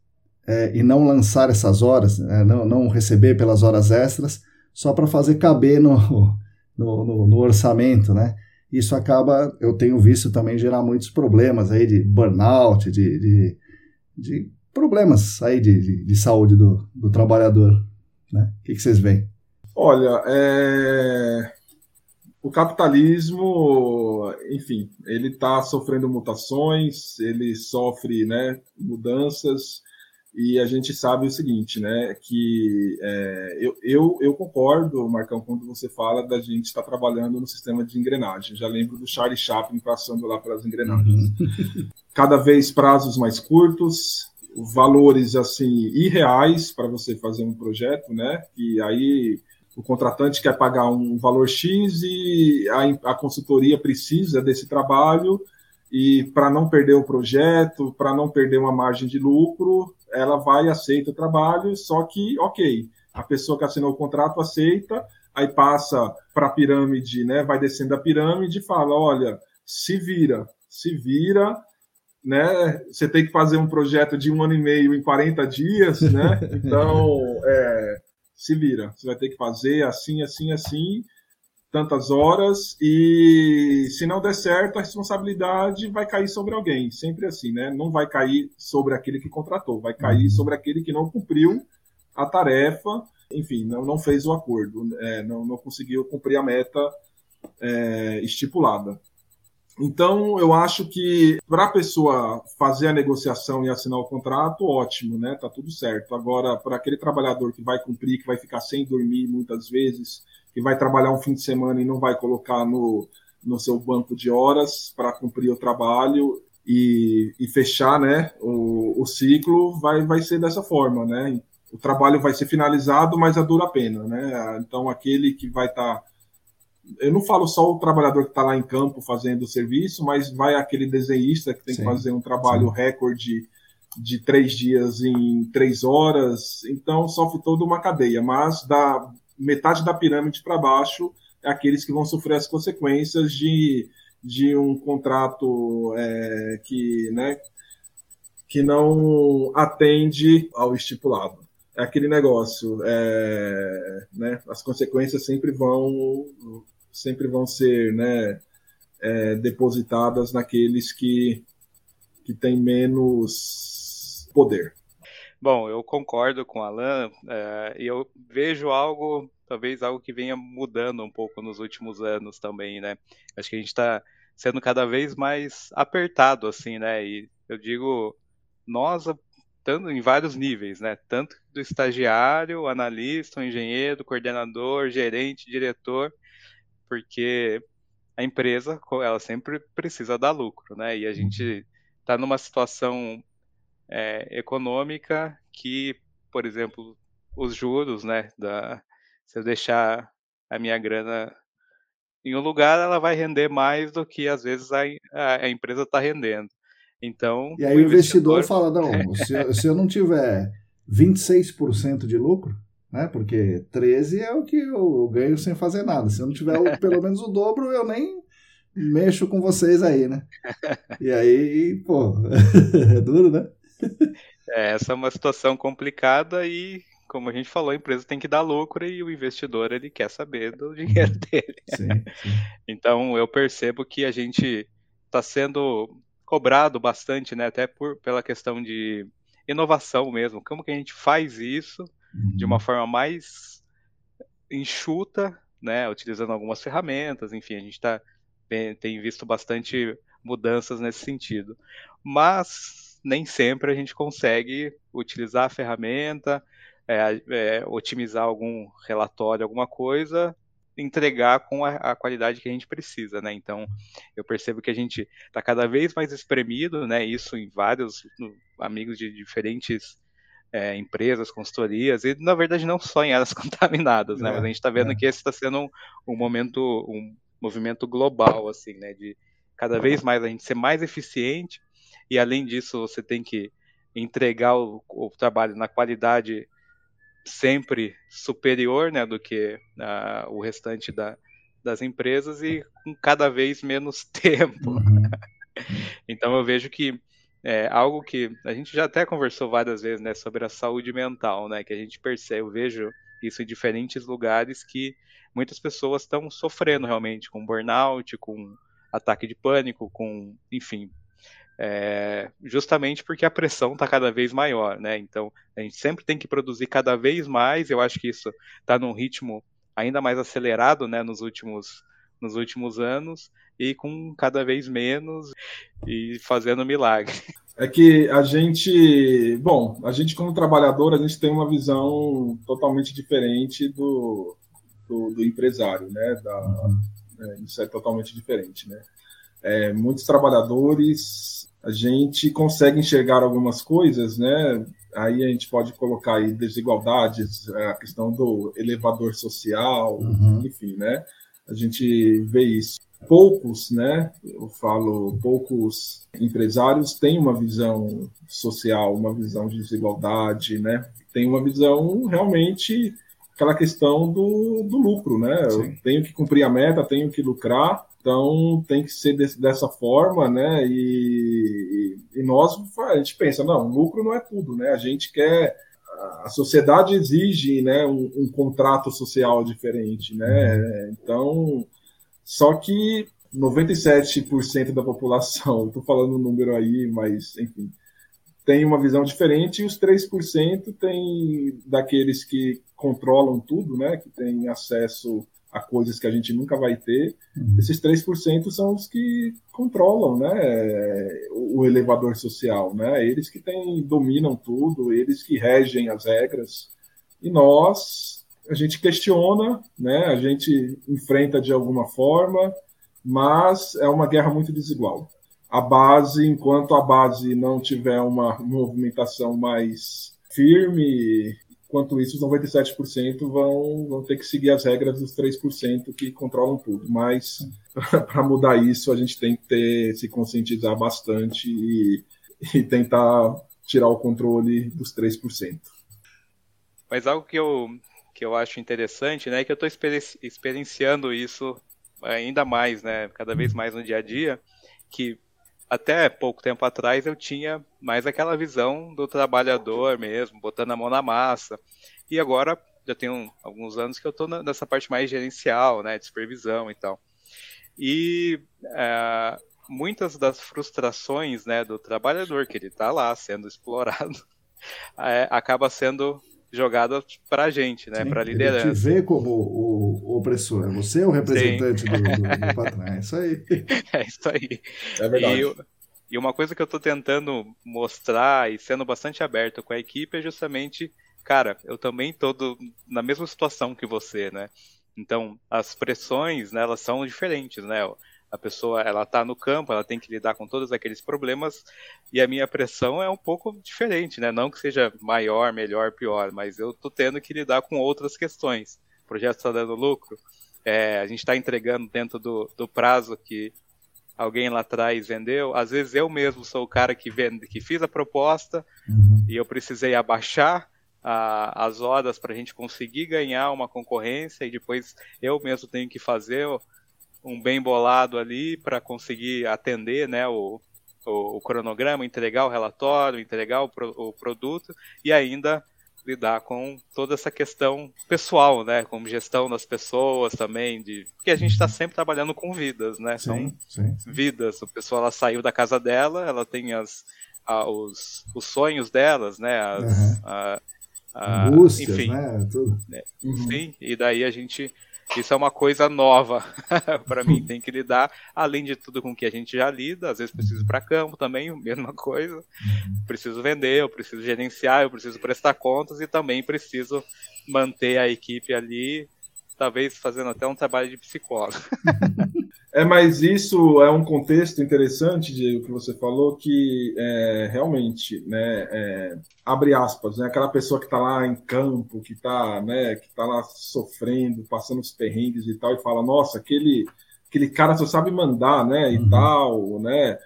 Speaker 1: é, e não lançar essas horas, é, não, não receber pelas horas extras, só para fazer caber no, no, no, no, orçamento, né? Isso acaba, eu tenho visto também gerar muitos problemas aí de burnout, de, de, de problemas aí de, de, de saúde do, do trabalhador. Né? O que, que vocês veem?
Speaker 3: Olha, é... o capitalismo, enfim, ele está sofrendo mutações, ele sofre né, mudanças, e a gente sabe o seguinte, né, que é, eu, eu, eu, concordo, Marcão, quando você fala da gente estar tá trabalhando no sistema de engrenagem. Já lembro do Charlie Chaplin passando lá pelas engrenagens. Uhum. Cada vez prazos mais curtos, valores assim irreais para você fazer um projeto, né? E aí o contratante quer pagar um valor X e a, a consultoria precisa desse trabalho e para não perder o projeto, para não perder uma margem de lucro, ela vai aceita o trabalho, só que, ok, a pessoa que assinou o contrato aceita, aí passa para a pirâmide, né, vai descendo a pirâmide e fala, olha, se vira, se vira, né? Você tem que fazer um projeto de um ano e meio em 40 dias, né? Então, é, se vira. Você vai ter que fazer assim, assim, assim, tantas horas, e se não der certo, a responsabilidade vai cair sobre alguém. Sempre assim, né? Não vai cair sobre aquele que contratou, vai cair uhum. sobre aquele que não cumpriu a tarefa, enfim, não, não fez o acordo, é, não, não conseguiu cumprir a meta é, estipulada. Então, eu acho que para a pessoa fazer a negociação e assinar o contrato, ótimo, né? Tá tudo certo. Agora, para aquele trabalhador que vai cumprir, que vai ficar sem dormir muitas vezes, que vai trabalhar um fim de semana e não vai colocar no, no seu banco de horas para cumprir o trabalho e, e fechar né, o, o ciclo, vai, vai ser dessa forma, né? O trabalho vai ser finalizado, mas a dura pena, né? Então, aquele que vai estar tá eu não falo só o trabalhador que está lá em campo fazendo o serviço, mas vai aquele desenhista que tem sim, que fazer um trabalho sim. recorde de três dias em três horas, então sofre toda uma cadeia, mas da metade da pirâmide para baixo é aqueles que vão sofrer as consequências de, de um contrato é, que, né, que não atende ao estipulado. É aquele negócio, é, né, as consequências sempre vão sempre vão ser né, é, depositadas naqueles que, que têm menos poder.
Speaker 2: Bom, eu concordo com o Alan é, e eu vejo algo, talvez algo que venha mudando um pouco nos últimos anos também, né? Acho que a gente está sendo cada vez mais apertado, assim, né? E eu digo nós, tanto em vários níveis, né? Tanto do estagiário, analista, engenheiro, coordenador, gerente, diretor, porque a empresa ela sempre precisa dar lucro, né? E a gente está numa situação é, econômica que, por exemplo, os juros, né? Da, se eu deixar a minha grana em um lugar, ela vai render mais do que às vezes a, a, a empresa está rendendo. Então.
Speaker 1: E aí o investidor, investidor fala: não, se, eu, se eu não tiver 26% de lucro, né? Porque 13 é o que eu ganho sem fazer nada. Se eu não tiver o, pelo menos o dobro, eu nem mexo com vocês aí, né? E aí, pô, é duro, né?
Speaker 2: É, essa é uma situação complicada e, como a gente falou, a empresa tem que dar lucro e o investidor ele quer saber do dinheiro dele. Sim, sim. Então eu percebo que a gente está sendo cobrado bastante, né? Até por, pela questão de inovação mesmo. Como que a gente faz isso uhum. de uma forma mais enxuta, né, utilizando algumas ferramentas, enfim, a gente tá, tem visto bastante mudanças nesse sentido. Mas nem sempre a gente consegue utilizar a ferramenta, é, é, otimizar algum relatório, alguma coisa, entregar com a, a, qualidade que a gente precisa, né? Então, eu percebo que a gente está cada vez mais espremido, né? Isso em vários no, amigos de diferentes é, empresas, consultorias, e na verdade não só em áreas contaminadas, né? É, Mas a gente está vendo é. que esse está sendo um, um, momento, um movimento global, assim, né? De cada vez mais a gente ser mais eficiente, e além disso você tem que entregar o, o trabalho na qualidade sempre superior, né? Do que uh, o restante da, das empresas e com cada vez menos tempo. Uhum. então eu vejo que é algo que a gente já até conversou várias vezes, né, sobre a saúde mental, né, que a gente percebe, eu vejo isso em diferentes lugares que muitas pessoas estão sofrendo realmente com burnout, com ataque de pânico, com, enfim, é, justamente porque a pressão está cada vez maior, né? Então a gente sempre tem que produzir cada vez mais. Eu acho que isso está num ritmo ainda mais acelerado, né? Nos últimos nos últimos anos e com cada vez menos e fazendo milagre.
Speaker 3: É que a gente, bom, a gente como trabalhador, a gente tem uma visão totalmente diferente do, do, do empresário, né? Da, é, isso é totalmente diferente, né? É, muitos trabalhadores, a gente consegue enxergar algumas coisas, né? Aí a gente pode colocar aí desigualdades, a questão do elevador social, uhum. enfim, né? A gente vê isso. Poucos, né? Eu falo, poucos empresários têm uma visão social, uma visão de desigualdade, né? Tem uma visão realmente aquela questão do, do lucro, né? Sim. Eu tenho que cumprir a meta, tenho que lucrar, então tem que ser desse, dessa forma, né? E, e, nós a gente pensa, não, lucro não é tudo, né? A gente quer a sociedade exige, né, um, um contrato social diferente, né? Então, só que 97% da população, estou falando um número aí, mas enfim, tem uma visão diferente e os 3% tem daqueles que controlam tudo, né, que têm acesso a coisas que a gente nunca vai ter. Uhum. Esses 3% são os que controlam, né, o elevador social, né? Eles que têm dominam tudo, eles que regem as regras. E nós a gente questiona, né? A gente enfrenta de alguma forma, mas é uma guerra muito desigual a base, enquanto a base não tiver uma movimentação mais firme, enquanto isso, os 97% vão, vão ter que seguir as regras dos 3% que controlam tudo. Mas para mudar isso, a gente tem que ter, se conscientizar bastante e, e tentar tirar o controle dos 3%.
Speaker 2: Mas algo que eu, que eu acho interessante, né, é que eu estou experienciando isso ainda mais, né, cada vez mais no dia a dia, que até pouco tempo atrás eu tinha mais aquela visão do trabalhador mesmo, botando a mão na massa. E agora já tenho alguns anos que eu estou nessa parte mais gerencial, né, de supervisão e tal. E é, muitas das frustrações né, do trabalhador, que ele está lá sendo explorado, é, acaba sendo jogada para a gente, né, para a liderança.
Speaker 1: Ele te vê como o opressor, você é o representante do, do, do, patrão, é isso aí.
Speaker 2: É isso aí.
Speaker 3: É verdade.
Speaker 2: E, e uma coisa que eu estou tentando mostrar e sendo bastante aberto com a equipe é justamente, cara, eu também estou na mesma situação que você, né? Então, as pressões, né, elas são diferentes, né? a pessoa ela está no campo, ela tem que lidar com todos aqueles problemas e a minha pressão é um pouco diferente, né? Não que seja maior, melhor, pior, mas eu tô tendo que lidar com outras questões. O projeto está dando lucro, é, a gente está entregando dentro do, do prazo que alguém lá atrás vendeu. Às vezes eu mesmo sou o cara que vende, que fiz a proposta uhum. e eu precisei abaixar a, as horas para a gente conseguir ganhar uma concorrência e depois eu mesmo tenho que fazer um bem bolado ali para conseguir atender né, o, o, o, cronograma, entregar o relatório, entregar o, pro, o produto e ainda lidar com toda essa questão pessoal, né, com gestão das pessoas também, de porque a gente está sempre trabalhando com vidas, né,
Speaker 1: sim, sim, sim.
Speaker 2: vidas. A pessoa ela saiu da casa dela, ela tem as a, os, os sonhos delas, né, as, uhum. a,
Speaker 1: a, Angústias, enfim, né, tudo.
Speaker 2: Né, uhum. Sim, e daí a gente isso é uma coisa nova para mim, tem que lidar, além de tudo com que a gente já lida, às vezes preciso ir para campo também, mesma coisa. Preciso vender, eu preciso gerenciar, eu preciso prestar contas e também preciso manter a equipe ali, talvez fazendo até um trabalho de psicólogo.
Speaker 3: É, mas isso é um contexto interessante, Diego, que você falou, que é, realmente, né, é, abre aspas, né, aquela pessoa que está lá em campo, que está né, que tá lá sofrendo, passando os perrengues e tal, e fala, nossa, aquele, aquele cara só sabe mandar, né, e uhum. tal, né,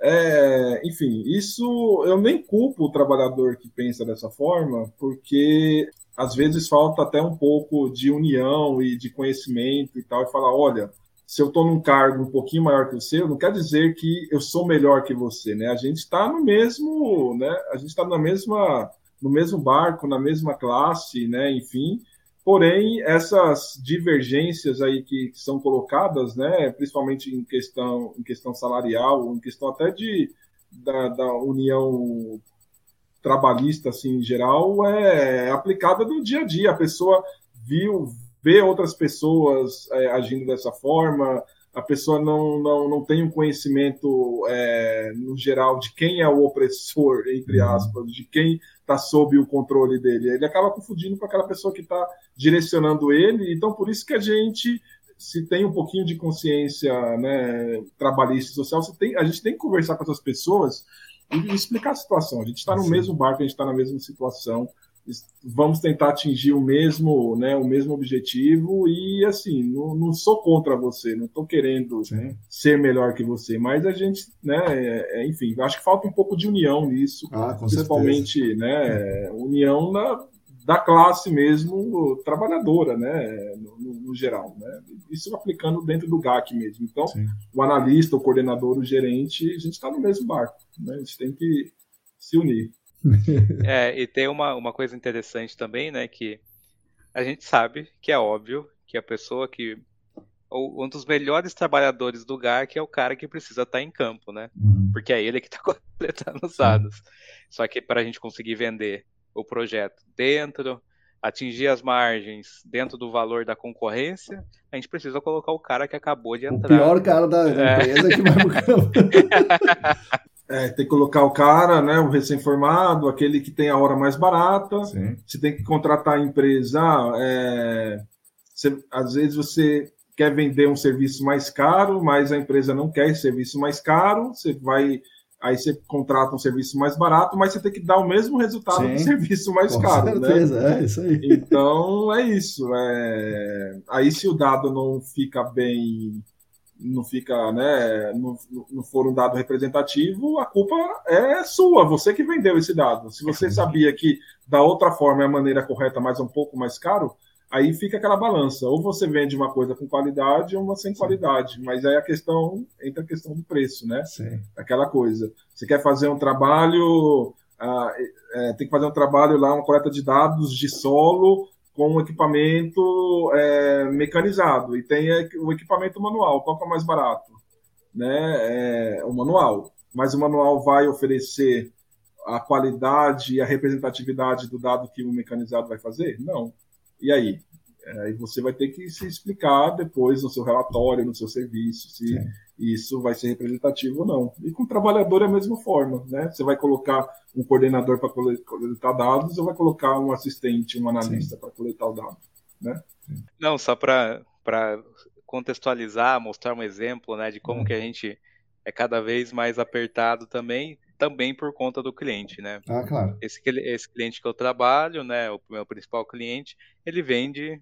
Speaker 3: é, enfim, isso eu nem culpo o trabalhador que pensa dessa forma, porque às vezes falta até um pouco de união e de conhecimento e tal, e falar, olha, se eu estou num cargo um pouquinho maior que você, não quer dizer que eu sou melhor que você, né? A gente está no mesmo, né? A gente está na mesma, no mesmo barco, na mesma classe, né? Enfim, porém essas divergências aí que, que são colocadas, né? Principalmente em questão, em questão salarial, em questão até de da, da união trabalhista, assim, em geral, é aplicada no dia a dia. A pessoa viu, vê outras pessoas é, agindo dessa forma, a pessoa não, não, não tem um conhecimento, é, no geral, de quem é o opressor, entre uhum. aspas, de quem está sob o controle dele. Ele acaba confundindo com aquela pessoa que está direcionando ele. Então, por isso que a gente, se tem um pouquinho de consciência né, trabalhista e social, tem, a gente tem que conversar com essas pessoas e explicar a situação. A gente está no mesmo barco, a gente está na mesma situação vamos tentar atingir o mesmo, né, o mesmo objetivo e assim, não, não sou contra você, não estou querendo ser melhor que você, mas a gente, né, é, é, enfim, acho que falta um pouco de união nisso, ah, principalmente, certeza. né, união na, da classe mesmo trabalhadora, né, no, no, geral, né, isso aplicando dentro do GAC mesmo. Então, Sim. o analista, o coordenador, o gerente, a gente está no mesmo barco, né, a gente tem que se unir.
Speaker 2: é, e tem uma, uma coisa interessante também, né, que a gente sabe que é óbvio que a pessoa que um dos melhores trabalhadores do GAC é o cara que precisa estar tá em campo, né? Uhum. Porque é ele que está completando os dados. Só que para a gente conseguir vender o projeto dentro, atingir as margens dentro do valor da concorrência, a gente precisa colocar o cara que acabou de entrar.
Speaker 1: O pior cara da é. empresa é. que vai campo.
Speaker 3: É, tem que colocar o cara, né, o recém-formado, aquele que tem a hora mais barata. Sim. Você tem que contratar a empresa. É, você, às vezes você quer vender um serviço mais caro, mas a empresa não quer esse serviço mais caro. Você vai, aí você contrata um serviço mais barato, mas você tem que dar o mesmo resultado Sim, do serviço mais caro.
Speaker 1: Com certeza,
Speaker 3: né?
Speaker 1: é isso aí.
Speaker 3: Então é isso. É... Aí se o dado não fica bem não fica, né, não, não for um dado representativo, a culpa é sua, você que vendeu esse dado. Se você sabia que da outra forma é a maneira correta, mas um pouco mais caro, aí fica aquela balança. Ou você vende uma coisa com qualidade ou uma sem Sim. qualidade. Mas aí a questão entra a questão do preço, né? Sim. Aquela coisa. Você quer fazer um trabalho, ah, é, tem que fazer um trabalho lá, uma coleta de dados de solo com um equipamento é, mecanizado e tem o equipamento manual. Qual que é o mais barato? Né? É, o manual. Mas o manual vai oferecer a qualidade e a representatividade do dado que o mecanizado vai fazer? Não. E aí? Aí você vai ter que se explicar depois no seu relatório, no seu serviço, se Sim. Isso vai ser representativo ou não. E com o trabalhador é a mesma forma, né? Você vai colocar um coordenador para coletar dados ou vai colocar um assistente, um analista para coletar o dado, né?
Speaker 2: Não, só para contextualizar, mostrar um exemplo, né, de como é. que a gente é cada vez mais apertado também, também por conta do cliente, né?
Speaker 1: Ah, claro.
Speaker 2: Esse, esse cliente que eu trabalho, né, o meu principal cliente, ele vende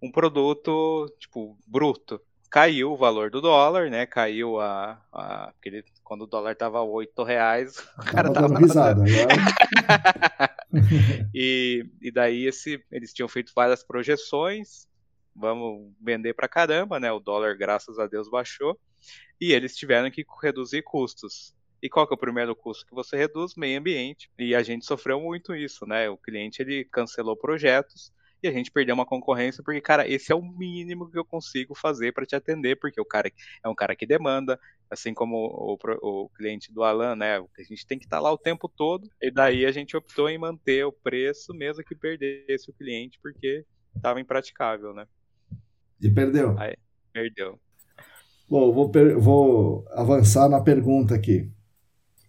Speaker 2: um produto, tipo, bruto. Caiu o valor do dólar, né? Caiu a. a ele, quando o dólar tava 8 reais, o cara tava. tava risada, agora... e, e daí esse, eles tinham feito várias projeções. Vamos vender pra caramba, né? O dólar, graças a Deus, baixou. E eles tiveram que reduzir custos. E qual que é o primeiro custo que você reduz? Meio ambiente. E a gente sofreu muito isso, né? O cliente ele cancelou projetos e a gente perdeu uma concorrência porque, cara, esse é o mínimo que eu consigo fazer para te atender, porque o cara é um cara que demanda, assim como o, o, o cliente do Alan, né? A gente tem que estar tá lá o tempo todo, e daí a gente optou em manter o preço, mesmo que perdesse o cliente, porque estava impraticável, né?
Speaker 1: E perdeu.
Speaker 2: Aí, perdeu.
Speaker 1: Bom, vou, vou avançar na pergunta aqui.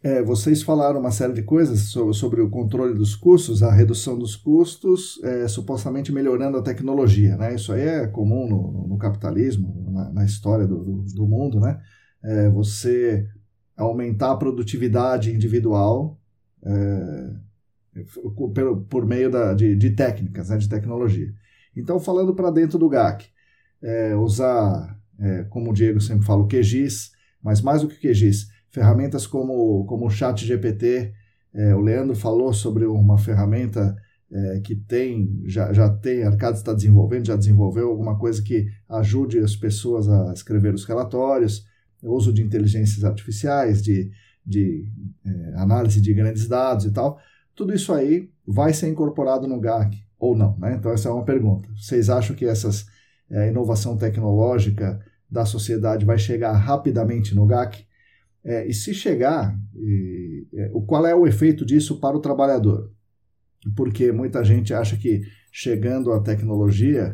Speaker 1: É, vocês falaram uma série de coisas sobre, sobre, o controle dos custos, a redução dos custos, é, supostamente melhorando a tecnologia. Né? Isso aí é comum no, no capitalismo, na, na história do, do, do, mundo. Né? É, você aumentar a produtividade individual é, por, por, meio da, de, de, técnicas, né? de tecnologia. Então, falando para dentro do GAC, é, usar, é, como o Diego sempre fala, o QGIS, mas mais do que o QGIS, ferramentas como, como o Chat GPT, é, o Leandro falou sobre uma ferramenta é, que tem, já, já tem, a Arcade está desenvolvendo, já desenvolveu alguma coisa que ajude as pessoas a escrever os relatórios, o uso de inteligências artificiais, de, de é, análise de grandes dados e tal. Tudo isso aí vai ser incorporado no GAC ou não? Né? Então, essa é uma pergunta. Vocês acham que essas é, inovação tecnológica da sociedade vai chegar rapidamente no GAC? É, e se chegar, e, é, qual é o efeito disso para o trabalhador? Porque muita gente acha que chegando a tecnologia,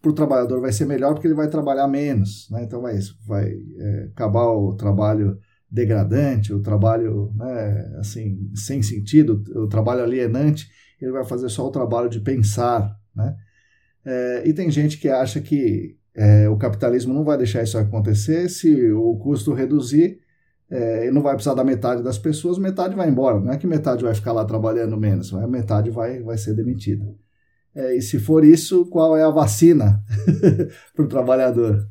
Speaker 1: para o trabalhador vai ser melhor porque ele vai trabalhar menos. Né? Então vai, vai é, acabar o trabalho degradante, o trabalho né, assim sem sentido, o trabalho alienante, ele vai fazer só o trabalho de pensar. Né? É, e tem gente que acha que é, o capitalismo não vai deixar isso acontecer se o custo reduzir, é, não vai precisar da metade das pessoas, metade vai embora. Não é que metade vai ficar lá trabalhando menos, a metade vai, vai ser demitida. É, e se for isso, qual é a vacina para o trabalhador?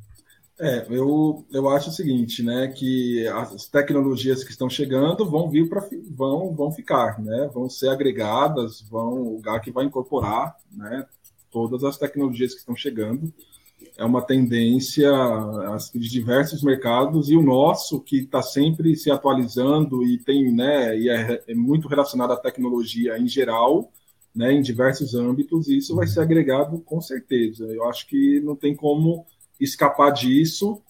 Speaker 3: É, eu, eu acho o seguinte, né, que as tecnologias que estão chegando vão vir para vão vão ficar, né, vão ser agregadas, vão o GAC vai incorporar, né, todas as tecnologias que estão chegando. É uma tendência de diversos mercados e o nosso, que está sempre se atualizando e tem, né, e é, é muito relacionado à tecnologia em geral, né, em diversos âmbitos, e isso vai ser agregado com certeza. Eu acho que não tem como escapar disso,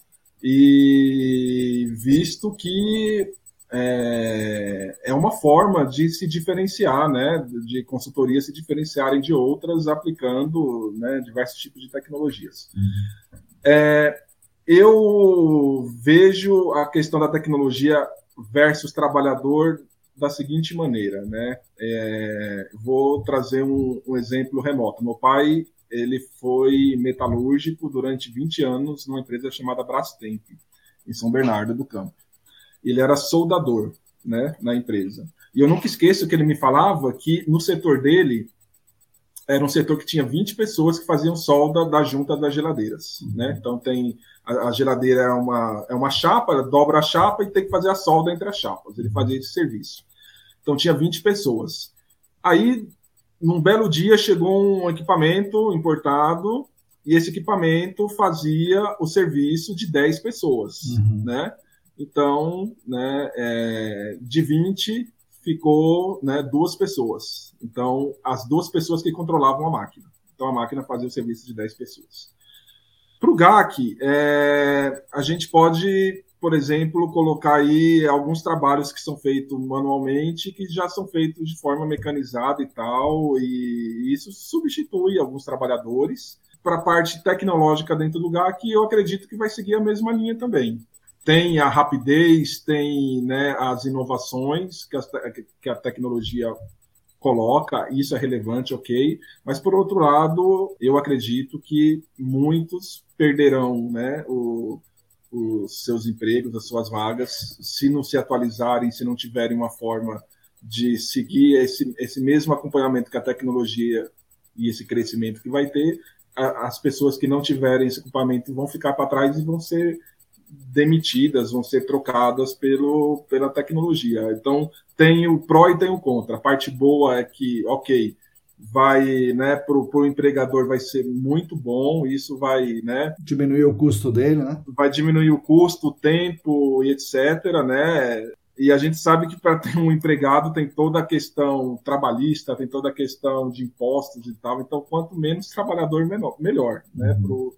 Speaker 3: e visto que é, é uma forma de se diferenciar, né, de consultorias se diferenciarem de outras aplicando né, diversos tipos de tecnologias. Uhum. É, eu vejo a questão da tecnologia versus trabalhador da seguinte maneira, né? É, vou trazer um, um, exemplo remoto. Meu pai ele foi metalúrgico durante 20 anos numa empresa chamada Brastemp, em São Bernardo do Campo ele era soldador né, na empresa. E eu nunca esqueço que ele me falava que no setor dele era um setor que tinha 20 pessoas que faziam solda da junta das geladeiras. Uhum. Né? Então tem a, a, geladeira é uma, é uma chapa, dobra a chapa e tem que fazer a solda entre as chapas. Ele fazia esse serviço. Então tinha 20 pessoas. Aí, num belo dia, chegou um equipamento importado e esse equipamento fazia o serviço de 10 pessoas. Uhum. Né? Então, né, é, de 20 ficou né, duas pessoas. Então, as duas pessoas que controlavam a máquina. Então, a máquina fazia o serviço de 10 pessoas. Para o GAC, é, a gente pode, por exemplo, colocar aí alguns trabalhos que são feitos manualmente, que já são feitos de forma mecanizada e tal, e isso substitui alguns trabalhadores. Para a parte tecnológica dentro do GAC, eu acredito que vai seguir a mesma linha também tem a rapidez, tem né, as inovações que a, que a tecnologia coloca, isso é relevante, ok, mas por outro lado, eu acredito que muitos perderão né, o, os seus empregos, as suas vagas, se não se atualizarem, se não tiverem uma forma de seguir esse, esse mesmo acompanhamento que a tecnologia e esse crescimento que vai ter, as pessoas que não tiverem esse equipamento vão ficar para trás e vão ser demitidas, vão ser trocadas pelo, pela tecnologia. Então, tem o pró e tem o contra. A parte boa é que, ok, vai, né, para o empregador vai ser muito bom, isso vai, né...
Speaker 1: Diminuir o custo dele, né?
Speaker 3: Vai diminuir o custo, o tempo e etc, né? E a gente sabe que para ter um empregado tem toda a questão trabalhista, tem toda a questão de impostos e tal. Então, quanto menos trabalhador, menor, melhor, né? Uhum. Pro,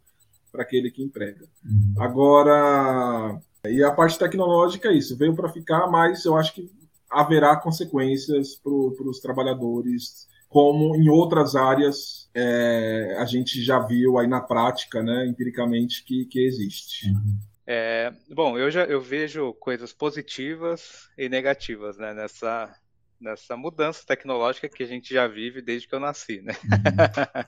Speaker 3: para aquele que emprega. Uhum. Agora, e a parte tecnológica é isso, veio para ficar, mas eu acho que haverá consequências para os trabalhadores, como em outras áreas é, a gente já viu aí na prática, né, empiricamente, que, que existe.
Speaker 2: Uhum. É, bom, eu já eu vejo coisas positivas e negativas né, nessa, nessa mudança tecnológica que a gente já vive desde que eu nasci, né? Uhum.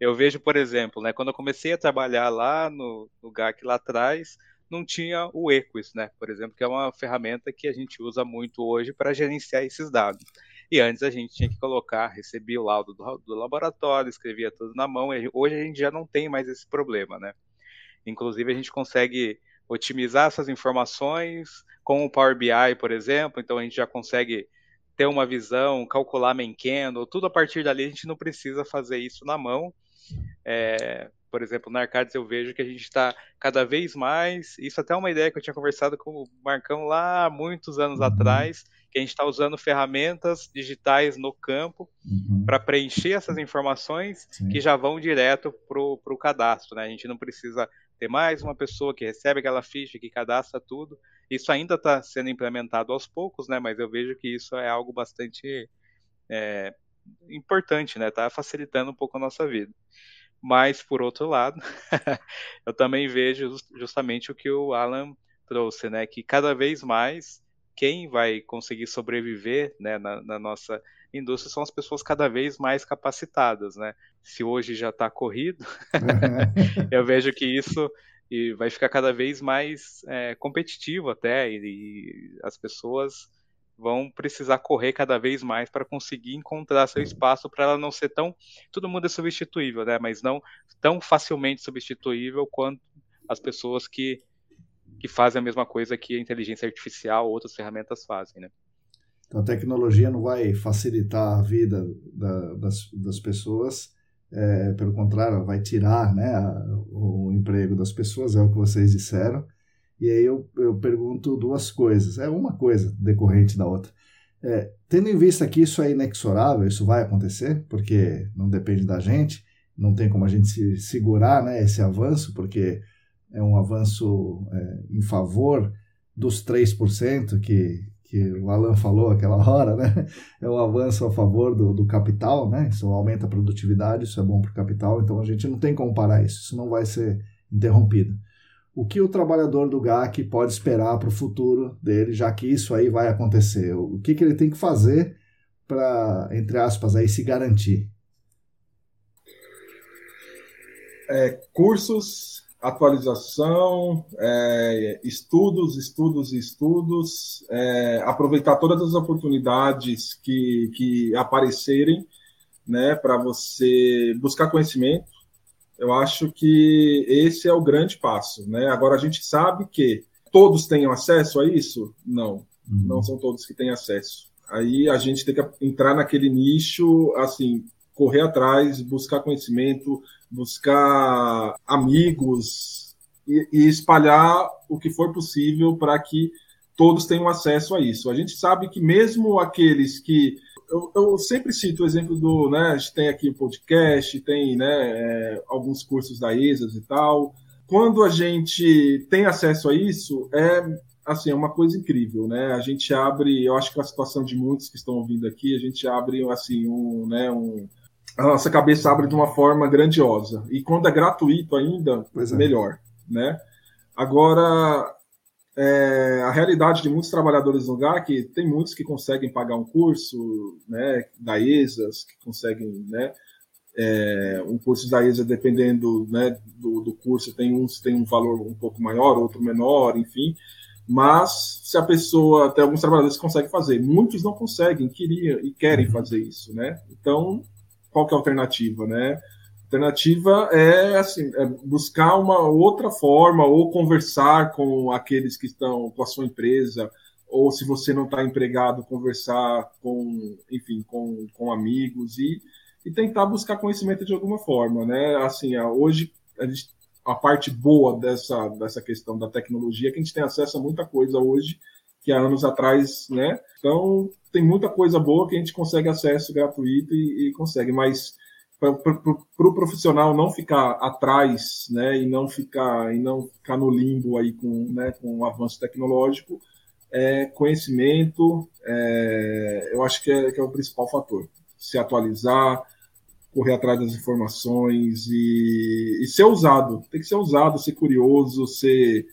Speaker 2: eu vejo, por exemplo, né, quando eu comecei a trabalhar lá no, no GAC lá atrás, não tinha o Equus, né, por exemplo, que é uma ferramenta que a gente usa muito hoje para gerenciar esses dados. E antes a gente tinha que colocar, recebia o laudo do, do laboratório, escrevia tudo na mão, e hoje a gente já não tem mais esse problema, né? Inclusive a gente consegue otimizar essas informações com o Power BI, por exemplo, então a gente já consegue ter uma visão, calcular Menkendo, tudo a partir dali a gente não precisa fazer isso na mão. É, por exemplo, na Arcades eu vejo que a gente está cada vez mais. Isso até é uma ideia que eu tinha conversado com o Marcão lá muitos anos uhum. atrás, que a gente está usando ferramentas digitais no campo uhum. para preencher essas informações Sim. que já vão direto para o cadastro. Né? A gente não precisa ter mais uma pessoa que recebe aquela ficha, que cadastra tudo. Isso ainda está sendo implementado aos poucos, né? mas eu vejo que isso é algo bastante é, importante, né? Está facilitando um pouco a nossa vida. Mas, por outro lado, eu também vejo justamente o que o Alan trouxe, né? Que cada vez mais quem vai conseguir sobreviver né, na, na nossa indústria são as pessoas cada vez mais capacitadas, né? Se hoje já está corrido, eu vejo que isso e vai ficar cada vez mais é, competitivo até, e, e, as pessoas vão precisar correr cada vez mais para conseguir encontrar seu espaço para ela não ser tão. Todo mundo é substituível, né? Mas não tão facilmente substituível quanto as pessoas que, que fazem a mesma coisa que a inteligência artificial ou outras ferramentas fazem, né?
Speaker 1: Então a tecnologia não vai facilitar a vida da, das, das pessoas, é, pelo contrário, vai tirar né, o emprego das pessoas, é o que vocês disseram. E aí eu, eu pergunto duas coisas. É uma coisa decorrente da outra. É, tendo em vista que isso é inexorável, isso vai acontecer, porque não depende da gente, não tem como a gente se segurar né, esse avanço, porque é um avanço é, em favor dos 3% que, que o Alan falou aquela hora, né? É um avanço a favor do, do capital, né? Isso aumenta a produtividade, isso é bom para o capital, então a gente não tem como parar isso, isso não vai ser interrompido o que o trabalhador do GAC pode esperar para o futuro dele, já que isso aí vai acontecer? O que, que ele tem que fazer para, entre aspas, aí se garantir?
Speaker 3: É, cursos, atualização, é, estudos, estudos e estudos, é, aproveitar todas as oportunidades que, que aparecerem né, para você buscar conhecimento, eu acho que esse é o grande passo. Né? Agora, a gente sabe que todos têm acesso a isso? Não, uhum. não são todos que têm acesso. Aí a gente tem que entrar naquele nicho, assim, correr atrás, buscar conhecimento, buscar amigos e, e espalhar o que for possível para que todos tenham acesso a isso. A gente sabe que mesmo aqueles que eu, eu, sempre cito o exemplo do, né, a gente tem aqui o podcast, tem né, é, alguns cursos da ESAS e tal. Quando a gente tem acesso a isso, é assim, é uma coisa incrível, né? A gente abre, eu acho que a situação de muitos que estão ouvindo aqui, a gente abre assim um, né, um a nossa cabeça abre de uma forma grandiosa. E quando é gratuito ainda, é. melhor, né? Agora, é, a realidade de muitos trabalhadores no GAC, tem muitos que conseguem pagar um curso né, da ESAS, que conseguem, né, é, um curso da ESA, dependendo né, do, do, curso, tem uns tem um valor um pouco maior, outro menor, enfim. Mas se a pessoa, tem alguns trabalhadores que conseguem fazer, muitos não conseguem, queriam e querem uhum. fazer isso, né? Então, qual que é a alternativa, né? alternativa é assim é buscar uma outra forma ou conversar com aqueles que estão com a sua empresa ou se você não está empregado conversar com enfim com, com amigos e, e tentar buscar conhecimento de alguma forma né assim hoje a, gente, a parte boa dessa dessa questão da tecnologia é que a gente tem acesso a muita coisa hoje que há anos atrás né então tem muita coisa boa que a gente consegue acesso gratuito e, e consegue mas para o profissional não ficar atrás, né, e não ficar e não ficar no limbo aí com, né, com o avanço tecnológico, é conhecimento, é, eu acho que é, que é o principal fator. Se atualizar, correr atrás das informações e, e ser usado. Tem que ser usado, ser curioso, ser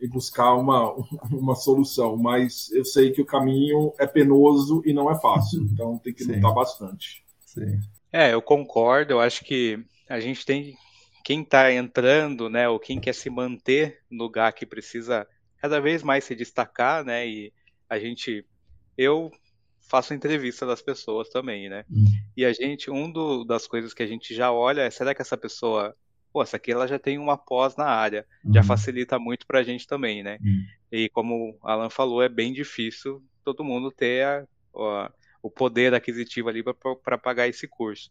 Speaker 3: e buscar uma, uma solução, mas eu sei que o caminho é penoso e não é fácil, então tem que Sim. lutar bastante.
Speaker 2: Sim. É, eu concordo. Eu acho que a gente tem quem está entrando, né, ou quem quer se manter no GAC precisa cada vez mais se destacar, né? E a gente, eu faço entrevista das pessoas também, né? Hum. E a gente, um do, das coisas que a gente já olha é, será que essa pessoa, pô, essa aqui ela já tem uma pós na área, uhum. já facilita muito para a gente também, né? Uhum. E como o Alan falou, é bem difícil todo mundo ter a o poder aquisitivo ali para pagar esse curso.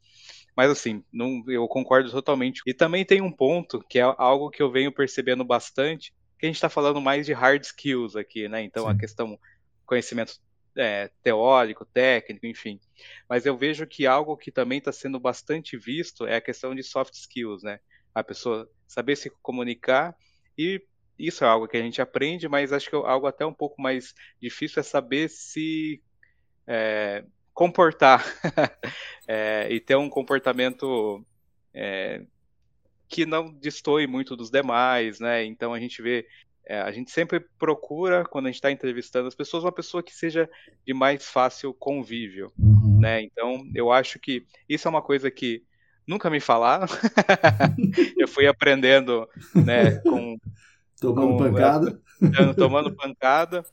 Speaker 2: Mas assim, não, eu concordo totalmente. E também tem um ponto que é algo que eu venho percebendo bastante, que a gente está falando mais de hard skills aqui, né? Então Sim. a questão conhecimento é, teórico, técnico, enfim. Mas eu vejo que algo que também está sendo bastante visto é a questão de soft skills, né? A pessoa saber se comunicar e isso é algo que a gente aprende, mas acho que é algo até um pouco mais difícil é saber se é, comportar é, e ter um comportamento é, que não destoe muito dos demais, né? Então a gente vê, é, a gente sempre procura quando a gente está entrevistando as pessoas uma pessoa que seja de mais fácil convívio, uhum. né? Então eu acho que isso é uma coisa que nunca me falaram. eu fui aprendendo, né, com
Speaker 1: Tomando com, pancada.
Speaker 2: tomando pancada.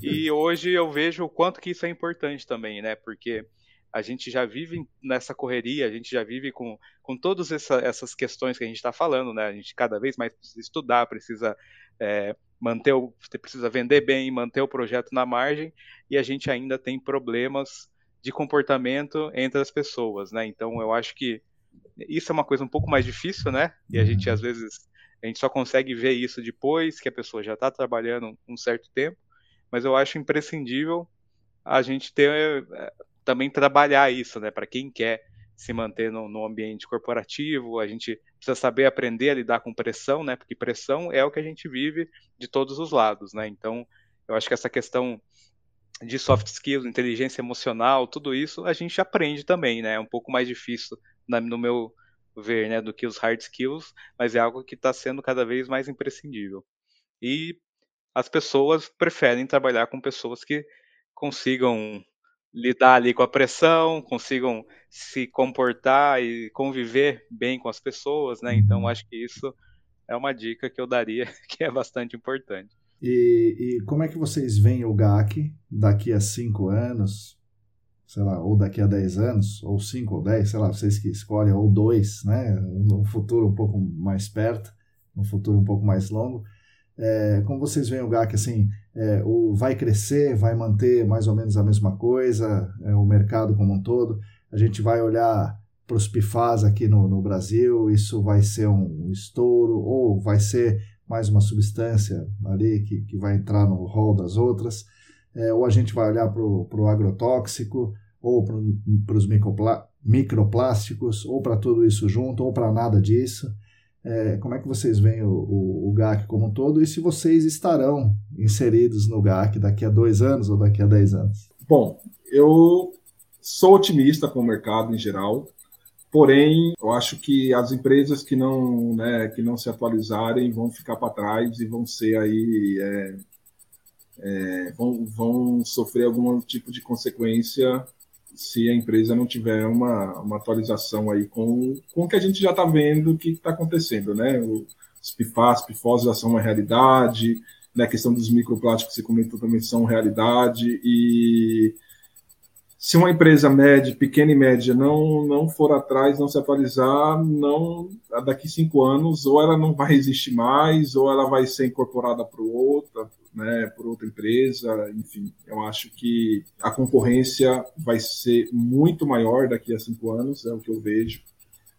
Speaker 2: E hoje eu vejo o quanto que isso é importante também, né? Porque a gente já vive nessa correria, a gente já vive com, com todas essa, essas questões que a gente está falando, né? A gente cada vez mais precisa estudar, precisa é, manter o, precisa vender bem, manter o projeto na margem, e a gente ainda tem problemas de comportamento entre as pessoas, né? Então eu acho que isso é uma coisa um pouco mais difícil, né? E a gente às vezes a gente só consegue ver isso depois que a pessoa já está trabalhando um certo tempo, mas eu acho imprescindível a gente ter eh, também trabalhar isso, né? Para quem quer se manter no, no, ambiente corporativo, a gente precisa saber aprender a lidar com pressão, né? Porque pressão é o que a gente vive de todos os lados, né? Então, eu acho que essa questão de soft skills, inteligência emocional, tudo isso a gente aprende também, né? É um pouco mais difícil na, no meu ver, né, do que os hard skills, mas é algo que está sendo cada vez mais imprescindível. E as pessoas preferem trabalhar com pessoas que consigam lidar ali com a pressão, consigam se comportar e conviver bem com as pessoas, né? Então acho que isso é uma dica que eu daria que é bastante importante.
Speaker 1: E, e como é que vocês veem o GAC daqui a cinco anos, sei lá, ou daqui a 10 anos, ou 5 ou 10, sei lá, vocês que escolhem, ou 2, né, no futuro um pouco mais perto, no futuro um pouco mais longo, é, como vocês veem o GAC, assim, é, o vai crescer, vai manter mais ou menos a mesma coisa, é, o mercado como um todo, a gente vai olhar para os PIFAs aqui no, no Brasil, isso vai ser um estouro, ou vai ser mais uma substância ali que, que vai entrar no rol das outras, é, ou a gente vai olhar para o agrotóxico, ou para os microplásticos, ou para tudo isso junto, ou para nada disso. É, como é que vocês veem o, o, o, GAC como um todo e se vocês estarão inseridos no GAC daqui a dois anos ou daqui a dez anos?
Speaker 3: Bom, eu sou otimista com o mercado em geral, porém eu acho que as empresas que não, né, que não se atualizarem vão ficar para trás e vão ser aí é, é, vão, vão sofrer algum tipo de consequência se a empresa não tiver uma, uma atualização aí com, com o que a gente já está vendo que está acontecendo, né? Os PFAS, PFOS já são uma realidade, né? a questão dos microplásticos que você comentou também são realidade, e se uma empresa média, pequena e média, não, não for atrás, não se atualizar, não daqui cinco anos, ou ela não vai existir mais, ou ela vai ser incorporada para outra, né, por outra empresa, enfim, eu acho que a concorrência vai ser muito maior daqui a cinco anos, é o que eu vejo.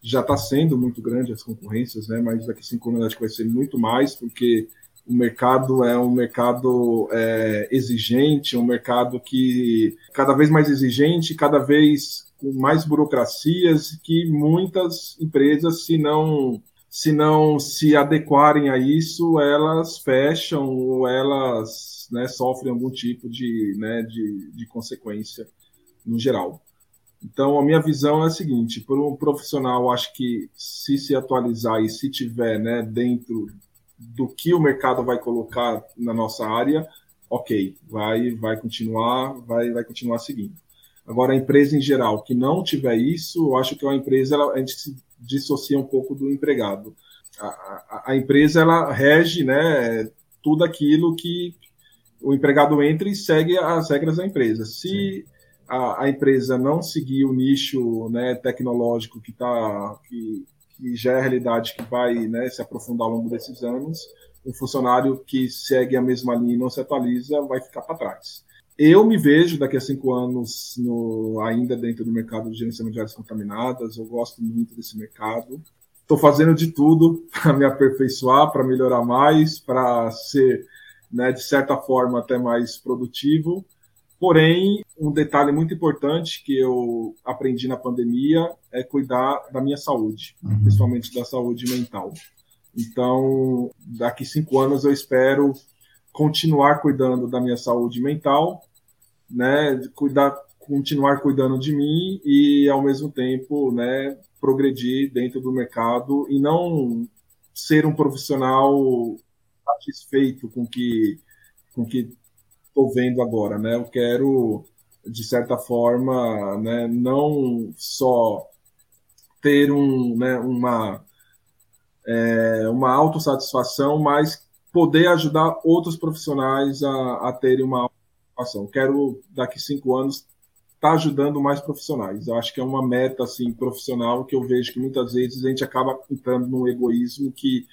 Speaker 3: Já está sendo muito grande as concorrências, né, mas daqui a cinco anos acho que vai ser muito mais, porque o mercado é um mercado é, exigente, um mercado que cada vez mais exigente, cada vez com mais burocracias, que muitas empresas, se não se não se adequarem a isso, elas fecham ou elas né, sofrem algum tipo de, né, de, de consequência no geral. Então, a minha visão é a seguinte: para um profissional, acho que se se atualizar e se tiver né, dentro do que o mercado vai colocar na nossa área, ok, vai, vai continuar, vai, vai continuar seguindo. Agora, a empresa em geral que não tiver isso, eu acho que uma empresa ela, a gente dissocia um pouco do empregado. A, a, a empresa ela rege, né, tudo aquilo que o empregado entra e segue as regras da empresa. Se a, a, empresa não seguir o nicho né, tecnológico que, tá, que, que já é a realidade que vai né, se aprofundar ao longo desses anos, um funcionário que segue a mesma linha e não se atualiza vai ficar para trás. Eu me vejo daqui a cinco anos no, ainda dentro do mercado de gerenciamento de áreas contaminadas. Eu gosto muito desse mercado. Estou fazendo de tudo para me aperfeiçoar, para melhorar mais, para ser, né, de certa forma, até mais produtivo. Porém, um detalhe muito importante que eu aprendi na pandemia é cuidar da minha saúde, uhum. principalmente da saúde mental. Então, daqui cinco anos eu espero continuar cuidando da minha saúde mental, né, cuidar, continuar cuidando de mim e ao mesmo tempo, né, progredir dentro do mercado e não ser um profissional satisfeito com que com que estou vendo agora, né? Eu quero de certa forma, né, não só ter um, né, uma é, uma autossatisfação, mas poder ajudar outros profissionais a, a terem uma ação. Quero, daqui cinco anos, estar tá ajudando mais profissionais. Eu acho que é uma meta assim, profissional que eu vejo que muitas vezes a gente acaba entrando num egoísmo que,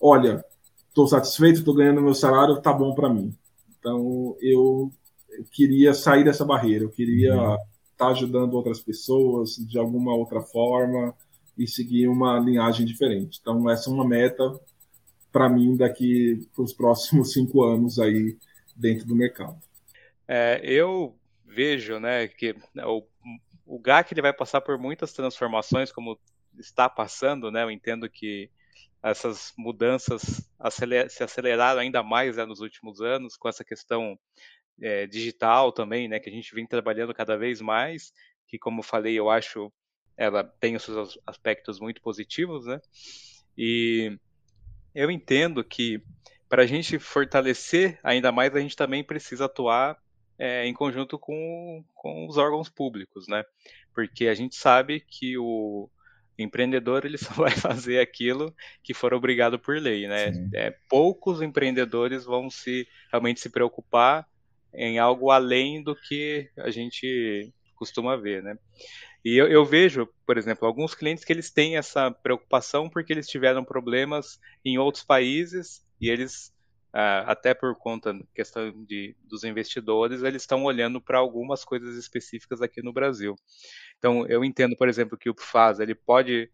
Speaker 3: olha, estou satisfeito, estou ganhando meu salário, tá bom para mim. Então, eu, eu, queria sair dessa barreira, eu queria estar uhum. tá ajudando outras pessoas de alguma outra forma e seguir uma linhagem diferente. Então, essa é uma meta para mim daqui para os próximos cinco anos aí dentro do mercado.
Speaker 2: É, eu vejo, né, que o, o GAC ele vai passar por muitas transformações, como está passando, né? Eu entendo que essas mudanças se aceleraram ainda mais né, nos últimos anos com essa questão é, digital também, né? Que a gente vem trabalhando cada vez mais, que como falei, eu acho ela tem os seus aspectos muito positivos, né? E eu entendo que para a gente fortalecer ainda mais, a gente também precisa atuar é, em conjunto com, com os órgãos públicos, né? Porque a gente sabe que o empreendedor ele só vai fazer aquilo que for obrigado por lei, né? É, poucos empreendedores vão se realmente se preocupar em algo além do que a gente costuma ver, né? E eu, eu, vejo, por exemplo, alguns clientes que eles têm essa preocupação porque eles tiveram problemas em outros países e eles, ah, até por conta da questão de, dos investidores, eles estão olhando para algumas coisas específicas aqui no Brasil. Então, eu entendo, por exemplo, que o faz, ele pode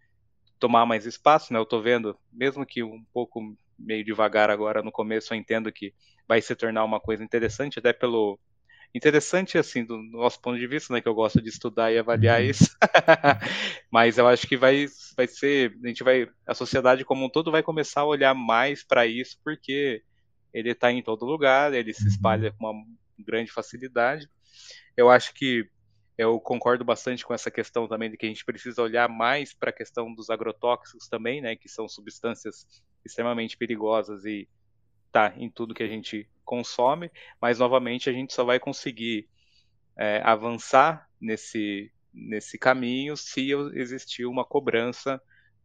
Speaker 2: tomar mais espaço, né? Eu estou vendo, mesmo que um pouco meio devagar agora no começo, eu entendo que vai se tornar uma coisa interessante, até pelo interessante, assim, do nosso ponto de vista, né, que eu gosto de estudar e avaliar uhum. isso, mas eu acho que vai, vai ser, a gente vai, a sociedade como um todo vai começar a olhar mais para isso, porque ele está em todo lugar, ele se espalha uhum. com uma grande facilidade. Eu acho que eu concordo bastante com essa questão também de que a gente precisa olhar mais para a questão dos agrotóxicos também, né, que são substâncias extremamente perigosas e tá em tudo que a gente consome, mas novamente a gente só vai conseguir é, avançar nesse, nesse caminho se existir uma cobrança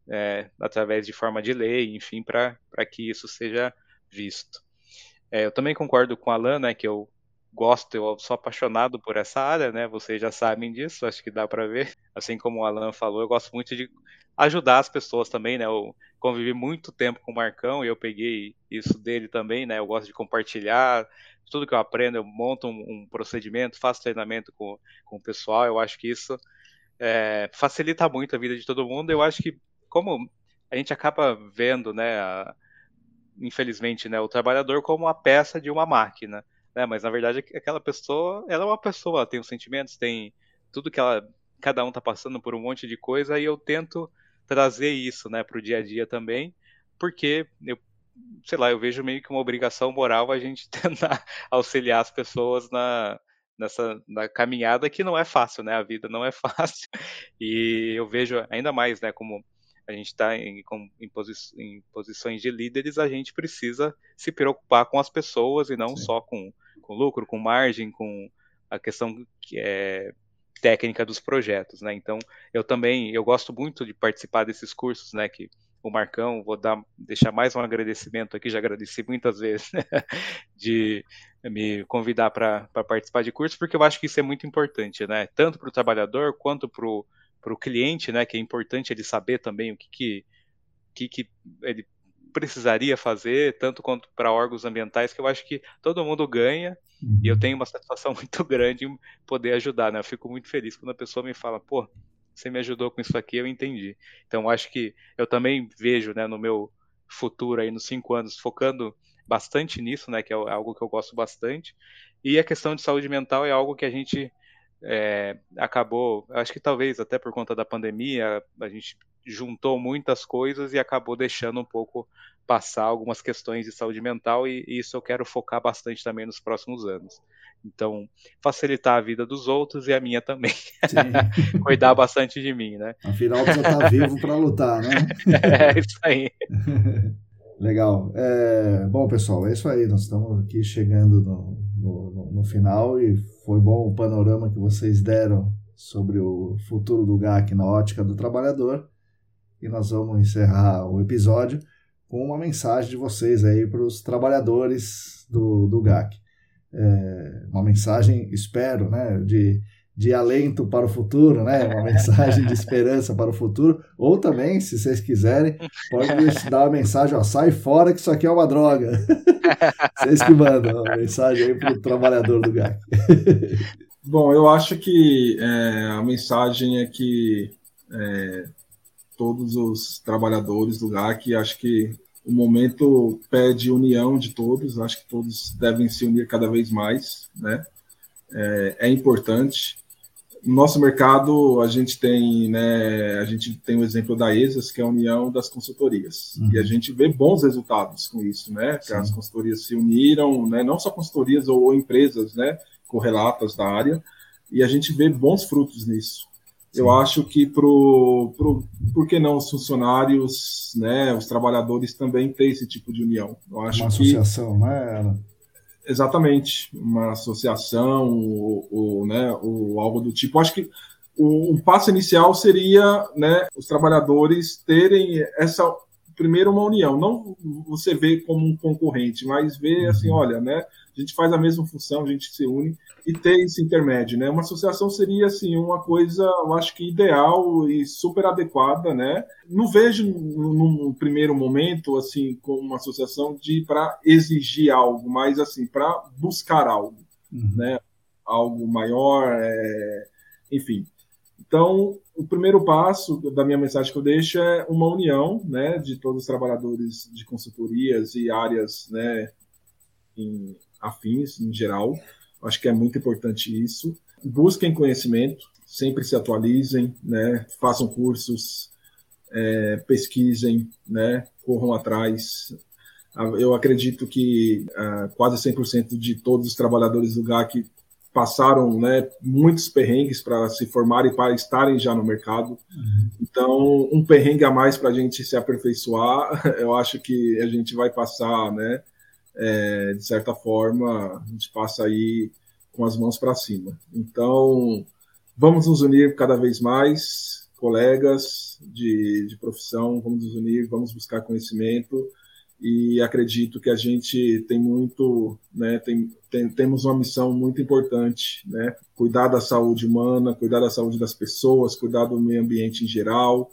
Speaker 2: é, através de forma de lei, enfim, para que isso seja visto. É, eu também concordo com a Alan, né, que eu gosto, eu sou apaixonado por essa área, né? Vocês já sabem disso, acho que dá para ver. Assim como o Alan falou, eu gosto muito de ajudar as pessoas também, né? Eu convivi muito tempo com o Marcão e eu peguei isso dele também, né? Eu gosto de compartilhar tudo que eu aprendo, eu monto um, um procedimento, faço treinamento com, com o pessoal, eu acho que isso é, facilita muito a vida de todo mundo. Eu acho que como a gente acaba vendo, né, a, infelizmente, né, o trabalhador como uma peça de uma máquina, né? Mas na verdade aquela pessoa, ela é uma pessoa, ela tem os sentimentos, tem tudo que ela, cada um tá passando por um monte de coisa e eu tento trazer isso, né, para o dia a dia também, porque eu, sei lá, eu vejo meio que uma obrigação moral a gente tentar auxiliar as pessoas na, nessa na caminhada que não é fácil, né? A vida não é fácil. E eu vejo ainda mais, né, como a gente está em, em, posi em, posições de líderes, a gente precisa se preocupar com as pessoas e não Sim. só com, com lucro, com margem, com a questão que é técnica dos projetos, né? Então, eu também eu gosto muito de participar desses cursos, né? Que o Marcão, vou dar, deixar mais um agradecimento aqui, já agradeci muitas vezes, né, de me convidar para participar de cursos, porque eu acho que isso é muito importante, né? Tanto para o trabalhador quanto para o cliente, né? Que é importante ele saber também o que, que, que, que ele precisaria fazer, tanto quanto para órgãos ambientais, que eu acho que todo mundo ganha Uhum. E eu tenho uma satisfação muito grande em poder ajudar, né? Eu fico muito feliz quando a pessoa me fala, pô, você me ajudou com isso aqui, eu entendi. Então, acho que eu também vejo, né, no meu futuro aí, nos cinco anos, focando bastante nisso, né, que é algo que eu gosto bastante. E a questão de saúde mental é algo que a gente é, acabou, acho que talvez até por conta da pandemia, a gente juntou muitas coisas e acabou deixando um pouco passar algumas questões de saúde mental e, e isso eu quero focar bastante também nos próximos anos. Então, facilitar a vida dos outros e a minha também. Cuidar bastante de mim, né?
Speaker 1: Afinal, você está vivo para lutar, né?
Speaker 2: É, isso aí.
Speaker 1: Legal. É, bom, pessoal, é isso aí. Nós estamos aqui chegando no, no, no, final e foi bom o panorama que vocês deram sobre o futuro do GAC na ótica do trabalhador. E nós vamos encerrar o episódio com uma mensagem de vocês aí para os trabalhadores do, do GAC. É, uma mensagem, espero, né, de de alento para o futuro, né? Uma mensagem de esperança para o futuro. Ou também, se vocês quiserem, pode dar uma mensagem, ó, sai fora que isso aqui é uma droga. vocês que mandam uma mensagem aí para o trabalhador do GAC.
Speaker 3: Bom, eu acho que é, a mensagem é que é, todos os trabalhadores do GAC, acho que o momento pede união de todos, acho que todos devem se unir cada vez mais, né? É, é importante no nosso mercado, a gente tem, né, a gente tem o exemplo da ESAS, que é a União das Consultorias, uhum. e a gente vê bons resultados com isso, né, que Sim. as consultorias se uniram, né, não só consultorias ou, ou, empresas, né, correlatas da área, e a gente vê bons frutos nisso. Sim. Eu acho que pro, pro, por que não os funcionários, né, os trabalhadores também ter esse tipo de união?
Speaker 1: Eu acho Uma associação, que, né?
Speaker 3: Exatamente, uma associação ou, ou, né, ou algo do tipo. Acho que o, um passo inicial seria né, os trabalhadores terem essa primeiro uma união, não você vê como um concorrente, mas ver assim, uhum. olha, né, a gente faz a mesma função, a gente se une e ter esse intermédio, né? Uma associação seria assim uma coisa, eu acho que ideal e super adequada, né? Não vejo num primeiro momento assim como uma associação de para exigir algo, mas assim para buscar algo, uhum. né? Algo maior, é... enfim. Então, o primeiro passo da minha mensagem que eu deixo é uma união, né, de todos os trabalhadores de consultorias e áreas, né, em, afins em geral. Acho que é muito importante isso. Busquem conhecimento, sempre se atualizem, né? façam cursos, é, pesquisem, né? corram atrás. Eu acredito que uh, quase 100% de todos os trabalhadores do GAC passaram né, muitos perrengues para se formarem, para estarem já no mercado. Uhum. Então, um perrengue a mais para a gente se aperfeiçoar, eu acho que a gente vai passar né, é, de certa forma, a gente passa aí com as mãos para cima. Então, vamos nos unir cada vez mais, colegas de, de profissão, vamos nos unir, vamos buscar conhecimento e acredito que a gente tem muito, né, tem, tem, temos uma missão muito importante, né, cuidar da saúde humana, cuidar da saúde das pessoas, cuidar do meio ambiente em geral.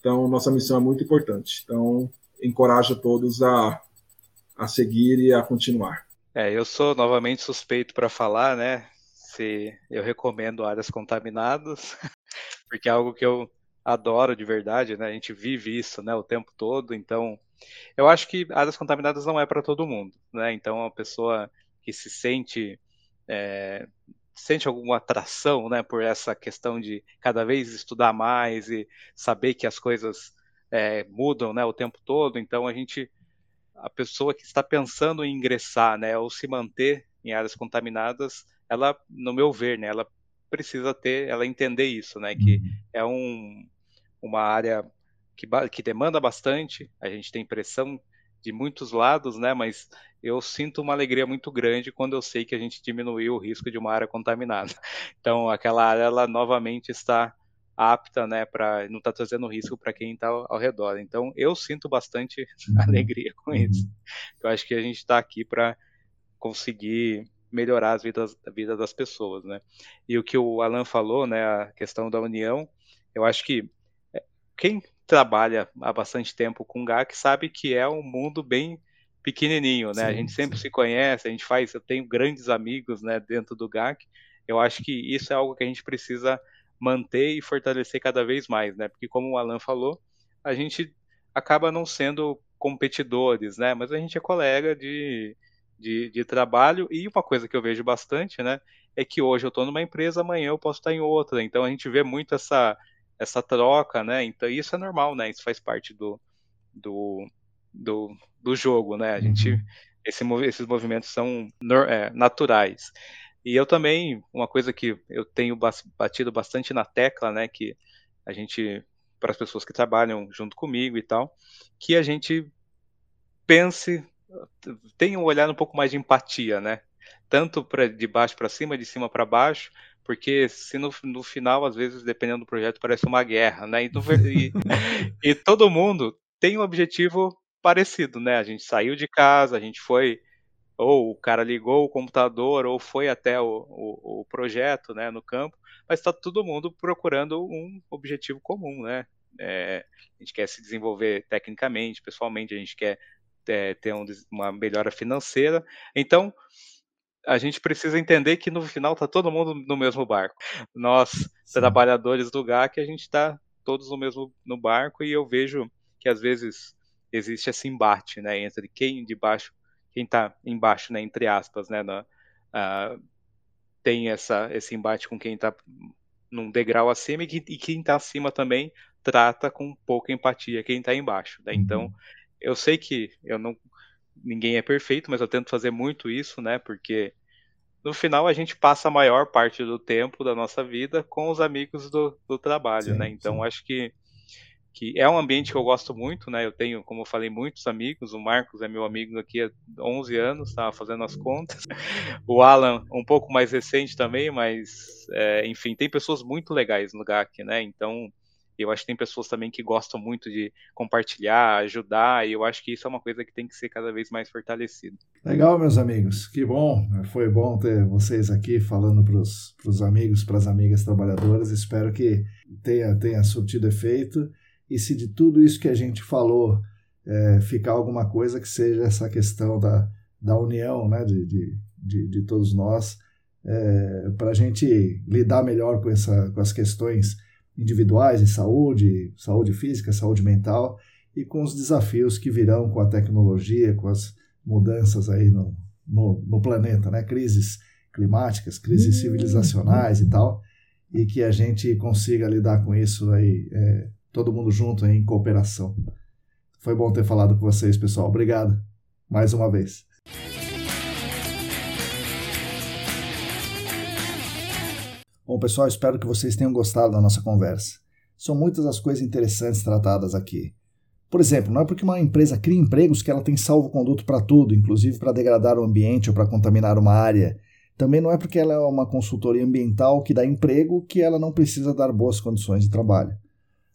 Speaker 3: Então, nossa missão é muito importante. Então, encorajo todos a a seguir e a continuar.
Speaker 2: É, eu sou novamente suspeito para falar, né? Se eu recomendo áreas contaminadas, porque é algo que eu adoro de verdade, né? A gente vive isso, né, o tempo todo. Então, eu acho que áreas contaminadas não é para todo mundo, né? Então, a pessoa que se sente é, sente alguma atração, né, por essa questão de cada vez estudar mais e saber que as coisas é, mudam, né, o tempo todo. Então, a gente a pessoa que está pensando em ingressar, né, ou se manter em áreas contaminadas, ela, no meu ver, né, ela precisa ter, ela entender isso, né, que uhum. é um, uma área que, que demanda bastante, a gente tem pressão de muitos lados, né, mas eu sinto uma alegria muito grande quando eu sei que a gente diminuiu o risco de uma área contaminada. Então, aquela área, ela novamente está apta, né, para não estar tá trazendo risco para quem está ao, ao, redor. Então, eu sinto bastante uhum. alegria com uhum. isso. Eu acho que a gente está aqui para conseguir melhorar as vidas, a vida das pessoas, né? E o que o Alan falou, né, a questão da união, eu acho que é, quem trabalha há bastante tempo com GAC sabe que é um mundo bem pequenininho, né? Sim, a gente sempre sim. se conhece, a gente faz, eu tenho grandes amigos, né, dentro do GAC. Eu acho que isso é algo que a gente precisa manter e fortalecer cada vez mais, né? Porque como o Alan falou, a gente acaba não sendo competidores, né? Mas a gente é colega de, de, de, trabalho e uma coisa que eu vejo bastante, né? É que hoje eu estou numa empresa, amanhã eu posso estar em outra. Então a gente vê muito essa essa troca, né? Então isso é normal, né? Isso faz parte do, do, do, do jogo, né? A gente, uhum. esse, esses movimentos são é, naturais. E eu também, uma coisa que eu tenho batido bastante na tecla, né? Que a gente, para as pessoas que trabalham junto comigo e tal, que a gente pense, tenha um olhar um pouco mais de empatia, né? Tanto pra, de baixo para cima, de cima para baixo, porque se no, no, final, às vezes, dependendo do projeto, parece uma guerra, né? E, e, e todo mundo tem um objetivo parecido, né? A gente saiu de casa, a gente foi, ou o cara ligou o computador, ou foi até o, o, o projeto, né, no campo, mas está todo mundo procurando um objetivo comum, né? É, a gente quer se desenvolver tecnicamente, pessoalmente, a gente quer é, ter um, uma melhora financeira. Então, a gente precisa entender que no final está todo mundo no mesmo barco. Nós, Sim. trabalhadores do GAC, a gente está todos no mesmo no barco e eu vejo que às vezes existe esse embate, né, entre quem de baixo, quem está embaixo, né, entre aspas, né, na, uh, tem essa esse embate com quem está num degrau acima e, e quem está acima também trata com pouca empatia quem está embaixo. Né? Então, uhum. eu sei que eu não ninguém é perfeito, mas eu tento fazer muito isso, né? Porque no final a gente passa a maior parte do tempo da nossa vida com os amigos do, do trabalho, sim, né? Então sim. acho que que é um ambiente que eu gosto muito, né? Eu tenho, como eu falei, muitos amigos. O Marcos é meu amigo aqui há 11 anos, estava fazendo as contas. O Alan, um pouco mais recente também, mas, é, enfim, tem pessoas muito legais no GAC, né? Então, eu acho que tem pessoas também que gostam muito de compartilhar, ajudar, e eu acho que isso é uma coisa que tem que ser cada vez mais fortalecida.
Speaker 1: Legal, meus amigos, que bom. Foi bom ter vocês aqui falando para os amigos, para as amigas trabalhadoras. Espero que tenha, tenha surtido efeito. E se de tudo isso que a gente falou é, ficar alguma coisa, que seja essa questão da, da união né, de, de, de, de todos nós, é, para a gente lidar melhor com, essa, com as questões individuais de saúde, saúde física, saúde mental e com os desafios que virão com a tecnologia, com as mudanças aí no, no, no planeta, né? Crises climáticas, crises uhum. civilizacionais e tal, e que a gente consiga lidar com isso aí, é, todo mundo junto em cooperação. Foi bom ter falado com vocês, pessoal. Obrigado mais uma vez. Bom, pessoal, espero que vocês tenham gostado da nossa conversa. São muitas as coisas interessantes tratadas aqui. Por exemplo, não é porque uma empresa cria empregos que ela tem salvo-conduto para tudo, inclusive para degradar o ambiente ou para contaminar uma área. Também não é porque ela é uma consultoria ambiental que dá emprego que ela não precisa dar boas condições de trabalho.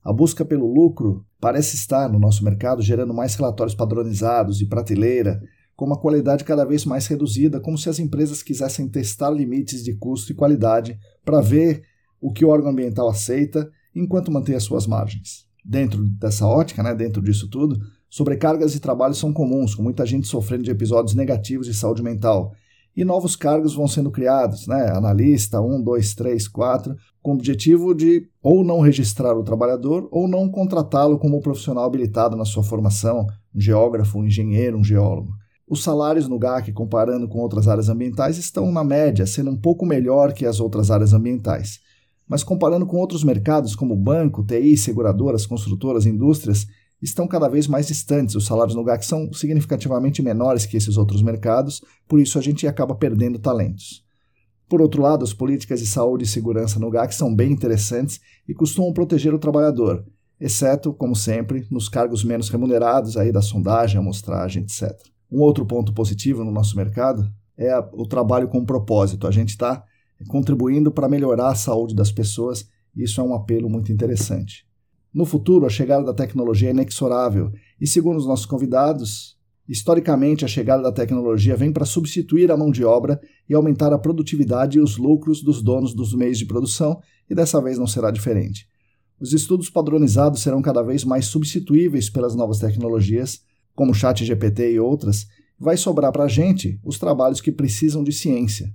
Speaker 1: A busca pelo lucro parece estar no nosso mercado gerando mais relatórios padronizados e prateleira, com uma qualidade cada vez mais reduzida, como se as empresas quisessem testar limites de custo e qualidade para ver o que o órgão ambiental aceita enquanto mantém as suas margens. Dentro dessa ótica, né, dentro disso tudo, sobrecargas de trabalho são comuns, com muita gente sofrendo de episódios negativos de saúde mental. E novos cargos vão sendo criados, né? Analista 1, 2, 3, 4, com o objetivo de ou não registrar o trabalhador ou não contratá-lo como profissional habilitado na sua formação, um geógrafo, um engenheiro, um geólogo. Os salários no GAC, comparando com outras áreas ambientais, estão na média, sendo um pouco melhor que as outras áreas ambientais. Mas comparando com outros mercados como banco, TI, seguradoras, construtoras, indústrias, estão cada vez mais distantes. Os salários no GAC são significativamente menores que esses outros mercados, por isso a gente acaba perdendo talentos. Por outro lado, as políticas de saúde e segurança no GAC são bem interessantes e costumam proteger o trabalhador, exceto, como sempre, nos cargos menos remunerados aí da sondagem, amostragem, etc. Um outro ponto positivo no nosso mercado é o trabalho com propósito. A gente está contribuindo para melhorar a saúde das pessoas e isso é um apelo muito interessante. No futuro, a chegada da tecnologia é inexorável e, segundo os nossos convidados, historicamente a chegada da tecnologia vem para substituir a mão de obra e aumentar a produtividade e os lucros dos donos dos meios de produção e dessa vez não será diferente. Os estudos padronizados serão cada vez mais substituíveis pelas novas tecnologias como o Chat GPT e outras, vai sobrar para a gente os trabalhos que precisam de ciência.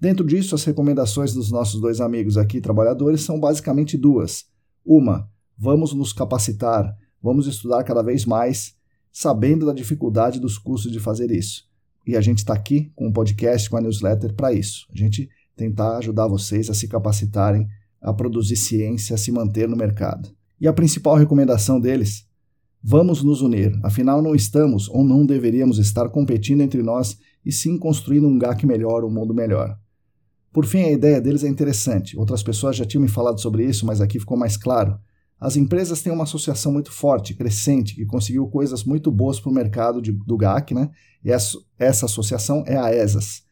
Speaker 1: Dentro disso, as recomendações dos nossos dois amigos aqui, trabalhadores, são basicamente duas. Uma, vamos nos capacitar, vamos estudar cada vez mais, sabendo da dificuldade dos custos de fazer isso. E a gente está aqui com o um podcast, com a newsletter para isso. A gente tentar ajudar vocês a se capacitarem, a produzir ciência, a se manter no mercado. E a principal recomendação deles Vamos nos unir, afinal não estamos ou não deveríamos estar competindo entre nós e sim construindo um GAC melhor, um mundo melhor. Por fim, a ideia deles é interessante. Outras pessoas já tinham me falado sobre isso, mas aqui ficou mais claro. As empresas têm uma associação muito forte, crescente, que conseguiu coisas muito boas para o mercado de, do GAC, né? E essa, essa associação é a ESAS.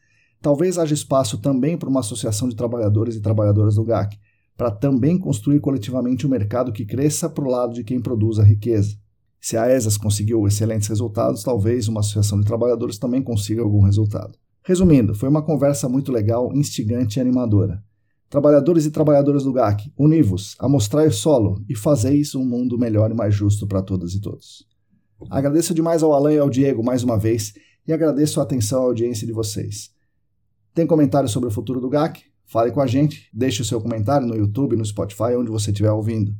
Speaker 1: Talvez haja espaço também para uma associação de trabalhadores e trabalhadoras do GAC, para também construir coletivamente um mercado que cresça para o lado de quem produz a riqueza. Se a ESAS conseguiu excelentes resultados, talvez uma associação de trabalhadores também consiga algum resultado. Resumindo, foi uma conversa muito legal, instigante e animadora. Trabalhadores e trabalhadoras do GAC, univos a mostrar solo e fazeis um mundo melhor e mais justo para todas e todos. Agradeço demais ao Alan e ao Diego mais uma vez e agradeço a atenção à audiência de vocês. Tem comentário sobre o futuro do GAC? Fale com a gente, deixe o seu comentário no YouTube, no Spotify, onde você estiver ouvindo.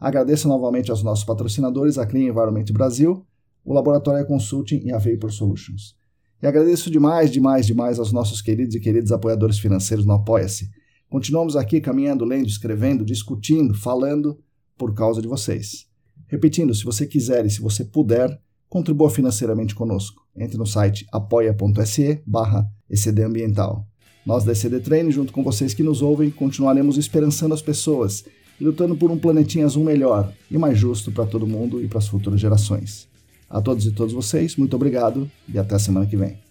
Speaker 1: Agradeço novamente aos nossos patrocinadores, a Clean Environment Brasil, o Laboratório Consulting e a Vapor Solutions. E agradeço demais, demais, demais aos nossos queridos e queridos apoiadores financeiros no Apoia-se. Continuamos aqui caminhando, lendo, escrevendo, discutindo, falando por causa de vocês. Repetindo, se você quiser e se você puder, contribua financeiramente conosco. Entre no site apoia.se barra Ambiental. Nós da ECD Train, junto com vocês que nos ouvem, continuaremos esperançando as pessoas e lutando por um planetinha azul melhor e mais justo para todo mundo e para as futuras gerações. A todos e todas vocês, muito obrigado e até a semana que vem.